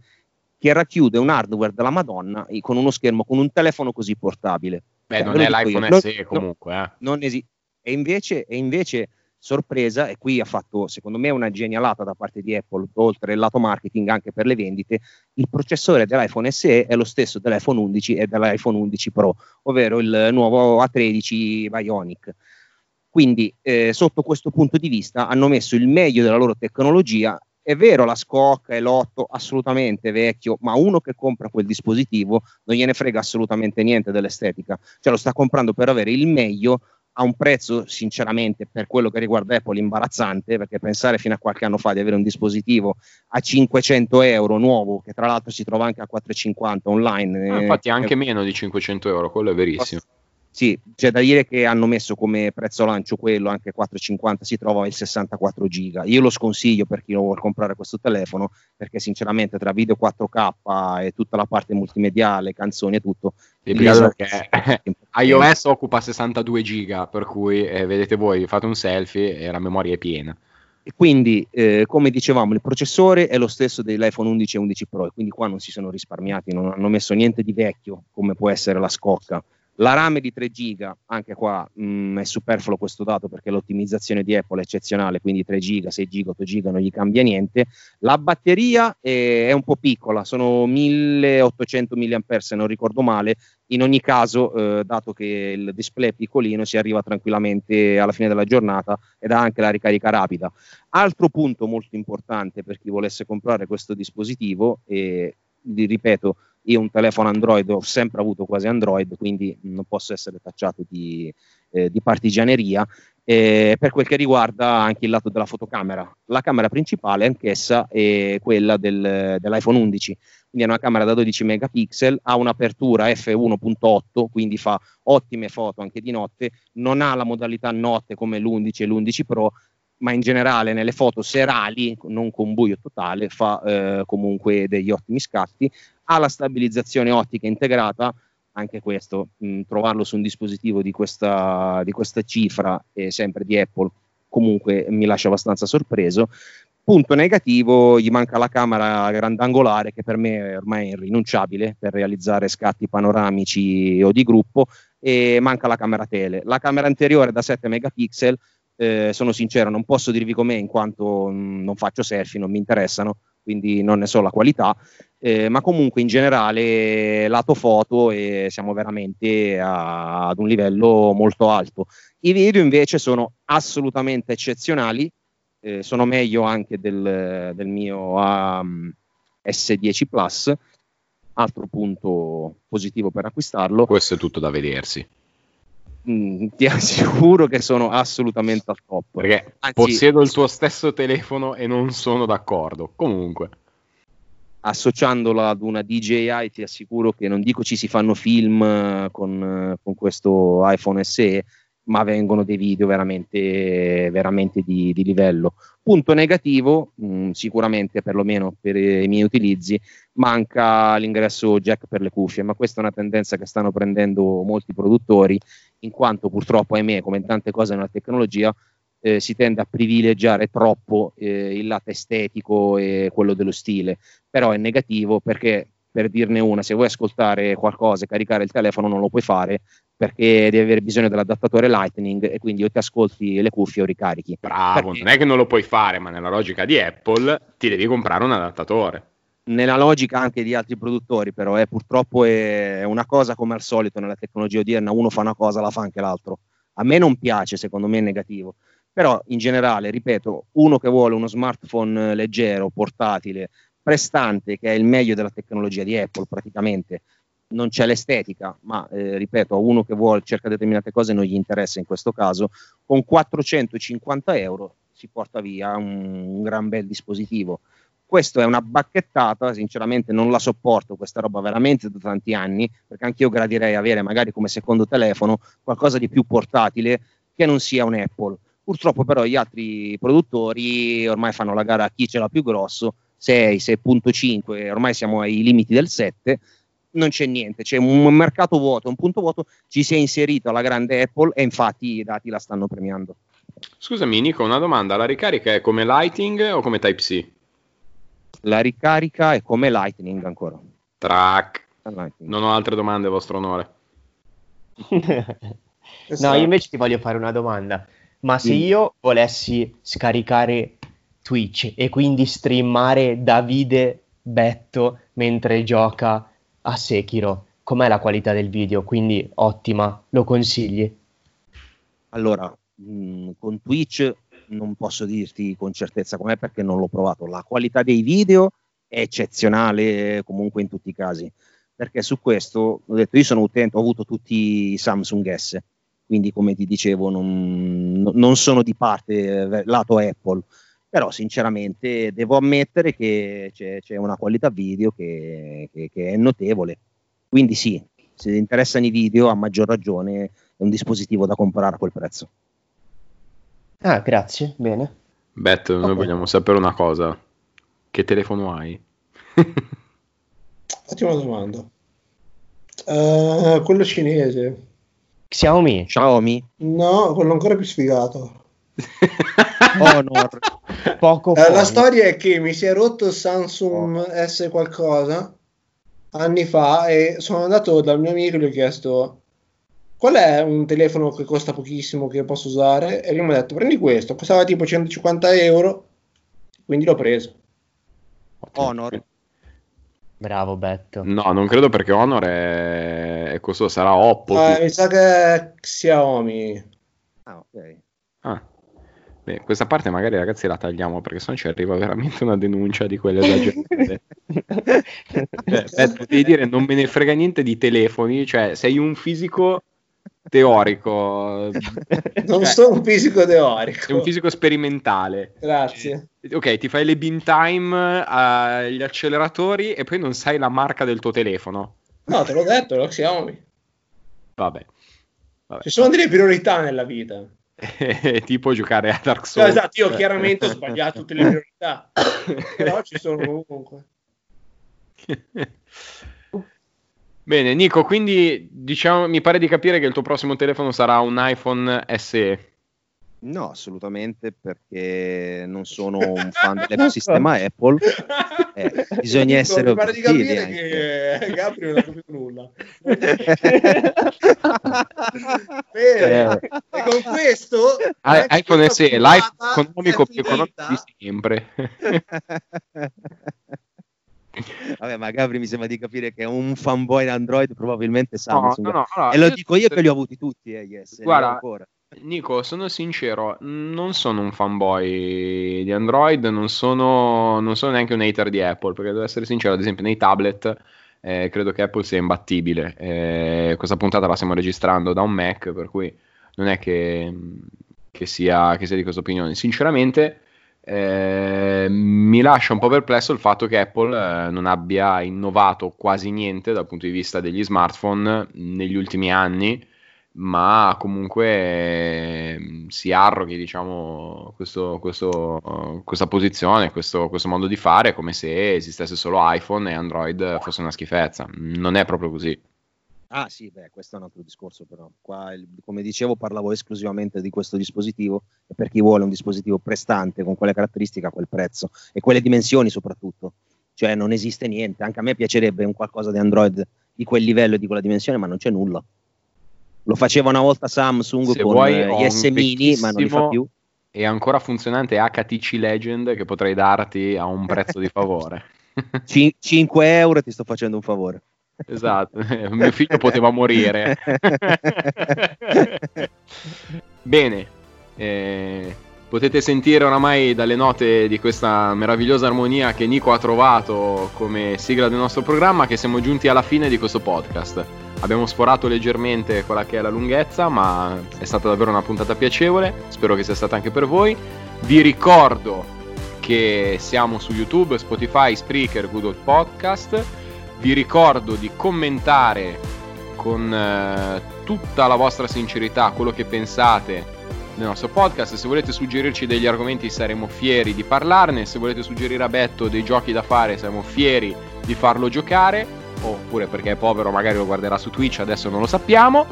che racchiude un hardware della Madonna con uno schermo, con un telefono così portabile. Beh, cioè, non è l'iPhone io. SE comunque. Eh. non esi- e invece, e invece sorpresa, e qui ha fatto secondo me una genialata da parte di Apple, oltre il lato marketing anche per le vendite, il processore dell'iPhone SE è lo stesso dell'iPhone 11 e dell'iPhone 11 Pro, ovvero il nuovo A13 Bionic. Quindi eh, sotto questo punto di vista hanno messo il meglio della loro tecnologia. È vero, la scocca e l'otto assolutamente vecchio, ma uno che compra quel dispositivo non gliene frega assolutamente niente dell'estetica, cioè lo sta comprando per avere il meglio a un prezzo sinceramente per quello che riguarda Apple imbarazzante perché pensare fino a qualche anno fa di avere un dispositivo a 500 euro nuovo che tra l'altro si trova anche a 4,50 online ah, infatti anche eh, meno di 500 euro quello è verissimo sì, c'è da dire che hanno messo come prezzo lancio quello, anche 4,50 si trova il 64 giga. Io lo sconsiglio per chi lo vuole comprare questo telefono, perché sinceramente tra video 4K e tutta la parte multimediale, canzoni e tutto... Perché *laughs* iOS occupa 62 giga, per cui eh, vedete voi, fate un selfie e la memoria è piena. E quindi, eh, come dicevamo, il processore è lo stesso dell'iPhone 11 e 11 Pro, e quindi qua non si sono risparmiati, non hanno messo niente di vecchio, come può essere la scocca la RAM di 3 GB, anche qua mh, mm, è superfluo questo dato perché l'ottimizzazione di Apple è eccezionale, quindi 3 GB, 6 GB, 8 GB non gli cambia niente. La batteria è, è un po' piccola, sono 1800 mAh se non ricordo male. In ogni caso, eh, dato che il display è piccolino, si arriva tranquillamente alla fine della giornata ed ha anche la ricarica rapida. Altro punto molto importante per chi volesse comprare questo dispositivo, e ripeto, io un telefono Android ho sempre avuto quasi Android, quindi non posso essere tacciato di, eh, di partigianeria. Eh, per quel che riguarda anche il lato della fotocamera, la camera principale anch'essa è quella del, dell'iPhone 11, quindi è una camera da 12 megapixel, ha un'apertura f1.8, quindi fa ottime foto anche di notte, non ha la modalità notte come l'11 e l'11 Pro, ma in generale nelle foto serali, non con buio totale, fa eh, comunque degli ottimi scatti, ha la stabilizzazione ottica integrata, anche questo, mh, trovarlo su un dispositivo di questa, di questa cifra, e sempre di Apple, comunque mi lascia abbastanza sorpreso. Punto negativo, gli manca la camera grandangolare che per me è ormai irrinunciabile per realizzare scatti panoramici o di gruppo e manca la camera tele. La camera anteriore da 7 megapixel, eh, sono sincero, non posso dirvi com'è in quanto mh, non faccio selfie, non mi interessano, quindi non ne so la qualità, eh, ma comunque in generale lato foto eh, siamo veramente a, ad un livello molto alto. I video invece sono assolutamente eccezionali, eh, sono meglio anche del, del mio um, S10 Plus, altro punto positivo per acquistarlo. Questo è tutto da vedersi. Mm, *laughs* ti assicuro che sono assolutamente al top. Perché Anzi, possiedo il tuo stesso telefono e non sono d'accordo. Comunque, associandolo ad una DJI, ti assicuro che non dico ci si fanno film eh, con, eh, con questo iPhone SE, ma vengono dei video veramente, veramente di, di, livello. Punto negativo, mh, mm, sicuramente perlomeno per i miei utilizzi, manca l'ingresso jack per le cuffie, ma questa è una tendenza che stanno prendendo molti produttori, in quanto purtroppo, ahimè, come in tante cose nella tecnologia, eh, si tende a privilegiare troppo eh, il lato estetico e quello dello stile, però è negativo perché per dirne una, se vuoi ascoltare qualcosa e caricare il telefono non lo puoi fare perché devi avere bisogno dell'adattatore Lightning e quindi o ti ascolti le cuffie o ricarichi. Bravo, perché... non è che non lo puoi fare, ma nella logica di Apple ti devi comprare un adattatore. Nella logica anche di altri produttori, però, eh, purtroppo è una cosa come al solito nella tecnologia odierna, uno fa una cosa, la fa anche l'altro. A me non piace, secondo me è negativo. Però in generale, ripeto, uno che vuole uno smartphone leggero, portatile, prestante, che è il meglio della tecnologia di Apple praticamente, non c'è l'estetica, ma eh, ripeto, a uno che vuole, cerca determinate cose non gli interessa in questo caso, con 450 euro si porta via un, un gran bel dispositivo. Questo è una bacchettata, sinceramente non la sopporto questa roba veramente da tanti anni, perché anche io gradirei avere magari come secondo telefono qualcosa di più portatile che non sia un Apple. Purtroppo però gli altri produttori ormai fanno la gara a chi ce l'ha più grosso, 6, 6.5, ormai siamo ai limiti del 7, non c'è niente, c'è un mercato vuoto, un punto vuoto, ci si è inserito la grande Apple e infatti i dati la stanno premiando. Scusami Nico, una domanda, la ricarica è come Lightning o come Type-C? La ricarica è come Lightning ancora. Track. Lightning. Non ho altre domande, vostro onore. *laughs* no, io invece ti voglio fare una domanda. Ma se io volessi scaricare Twitch e quindi streamare Davide Betto mentre gioca a Sekiro, com'è la qualità del video? Quindi ottima, lo consigli? Allora, mh, mm, con Twitch non posso dirti con certezza com'è perché non l'ho provato. La qualità dei video è eccezionale comunque in tutti i casi. Perché su questo ho detto io sono utente, ho avuto tutti i Samsung S quindi come ti dicevo non, non sono di parte eh, lato Apple, però sinceramente devo ammettere che c'è, c'è una qualità video che, che, che, è notevole, quindi sì, se ti interessano i video a maggior ragione è un dispositivo da comprare a quel prezzo. Ah, grazie, bene. Bet, okay. noi vogliamo sapere una cosa, che telefono hai? *laughs* Ottima domanda. Uh, quello cinese. Xiaomi. Xiaomi? No, quello ancora più sfigato. Honor. Poco eh, la storia è che mi si è rotto il Samsung oh. S qualcosa anni fa e sono andato dal mio amico e gli ho chiesto qual è un telefono che costa pochissimo che posso usare e lui mi ha detto prendi questo, costava tipo 150 euro quindi l'ho preso. Honor. Bravo Betto. No, non credo perché Honor è, è costoso, sarà Oppo. Ah, mi sa che è Xiaomi. Ah, ok. Ah. Beh, questa parte magari ragazzi la tagliamo perché sennò ci arriva veramente una denuncia di quelle esagerate. *laughs* cioè, devi dire non me ne frega niente di telefoni, cioè sei un fisico teorico. *laughs* Non cioè, sono un fisico teorico. Sei un fisico sperimentale. Grazie. Eh, ok, ti fai le bin time agli acceleratori e poi non sai la marca del tuo telefono. No, te l'ho detto, lo Xiaomi. Vabbè. Vabbè. Ci sono delle priorità nella vita. *laughs* tipo giocare a Dark Souls. No, esatto, io chiaramente ho sbagliato tutte le priorità, *laughs* però ci sono comunque. *laughs* Bene, Nico, quindi diciamo, mi pare di capire che il tuo prossimo telefono sarà un iPhone SE. No, assolutamente, perché non sono un fan *laughs* dell'ecosistema Apple. Eh, bisogna essere Mi pare di capire anche. che Gabri non ha capito nulla. *laughs* Bene, eh. e con questo... Ah, iPhone SE, l'iPhone economico più economico di sempre. *laughs* Vabbè, ma Gabri mi sembra di capire che è un fanboy Android, probabilmente Samsung. No, no, no, e lo dico io che li ho avuti tutti, eh, yes, Guarda, Nico, sono sincero, non sono un fanboy di Android, non sono, non sono neanche un hater di Apple, perché devo essere sincero, ad esempio nei tablet eh, credo che Apple sia imbattibile. Eh, questa puntata la stiamo registrando da un Mac, per cui non è che, che, sia, che sia di questa opinione. Sinceramente, eh, mi lascia un po' perplesso il fatto che Apple eh, non abbia innovato quasi niente dal punto di vista degli smartphone negli ultimi anni, ma comunque eh, si arroghi diciamo, questo, questo, questa posizione, questo, questo, modo di fare come se esistesse solo iPhone e Android fosse una schifezza. Non è proprio così. Ah sì, beh, questo è un altro discorso però. Qua, come dicevo, parlavo esclusivamente di questo dispositivo e per chi vuole un dispositivo prestante con quelle caratteristiche quel prezzo e quelle dimensioni soprattutto. Cioè non esiste niente. Anche a me piacerebbe un qualcosa di Android di quel livello e di quella dimensione, ma non c'è nulla. Lo faceva una volta Samsung Se con vuoi, gli S mini, ma non li fa più. E ancora funzionante HTC Legend che potrei darti a un prezzo di favore. *laughs* 5 euro ti sto facendo un favore. Esatto, mio figlio poteva morire. *laughs* Bene, eh, potete sentire oramai dalle note di questa meravigliosa armonia che Nico ha trovato come sigla del nostro programma che siamo giunti alla fine di questo podcast. Abbiamo sforato leggermente quella che è la lunghezza, ma è stata davvero una puntata piacevole, spero che sia stata anche per voi. Vi ricordo che siamo su YouTube, Spotify, Spreaker, Google Podcast vi ricordo di commentare con eh, tutta la vostra sincerità quello che pensate del nostro podcast. Se volete suggerirci degli argomenti saremo fieri di parlarne. Se volete suggerire a Betto dei giochi da fare saremo fieri di farlo giocare. Oppure perché è povero magari lo guarderà su Twitch, adesso non lo sappiamo.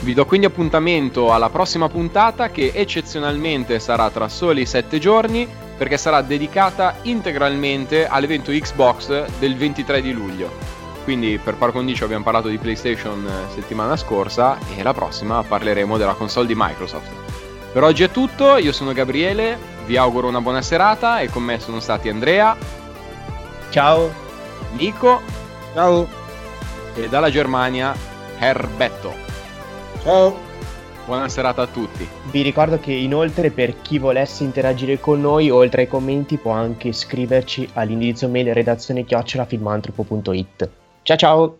Vi do quindi appuntamento alla prossima puntata che eccezionalmente sarà tra soli 7 giorni perché sarà dedicata integralmente all'evento Xbox del 23 di luglio. Quindi per par condicio abbiamo parlato di PlayStation eh, settimana scorsa e la prossima parleremo della console di Microsoft. Per oggi è tutto, io sono Gabriele, vi auguro una buona serata e con me sono stati Andrea. Ciao. Nico. Ciao. E dalla Germania Herbetto. Ciao. Buona serata a tutti. Vi ricordo che inoltre per chi volesse interagire con noi, oltre ai commenti, può anche scriverci all'indirizzo mail redazione chiocciolafilmantropo.it. Ciao ciao!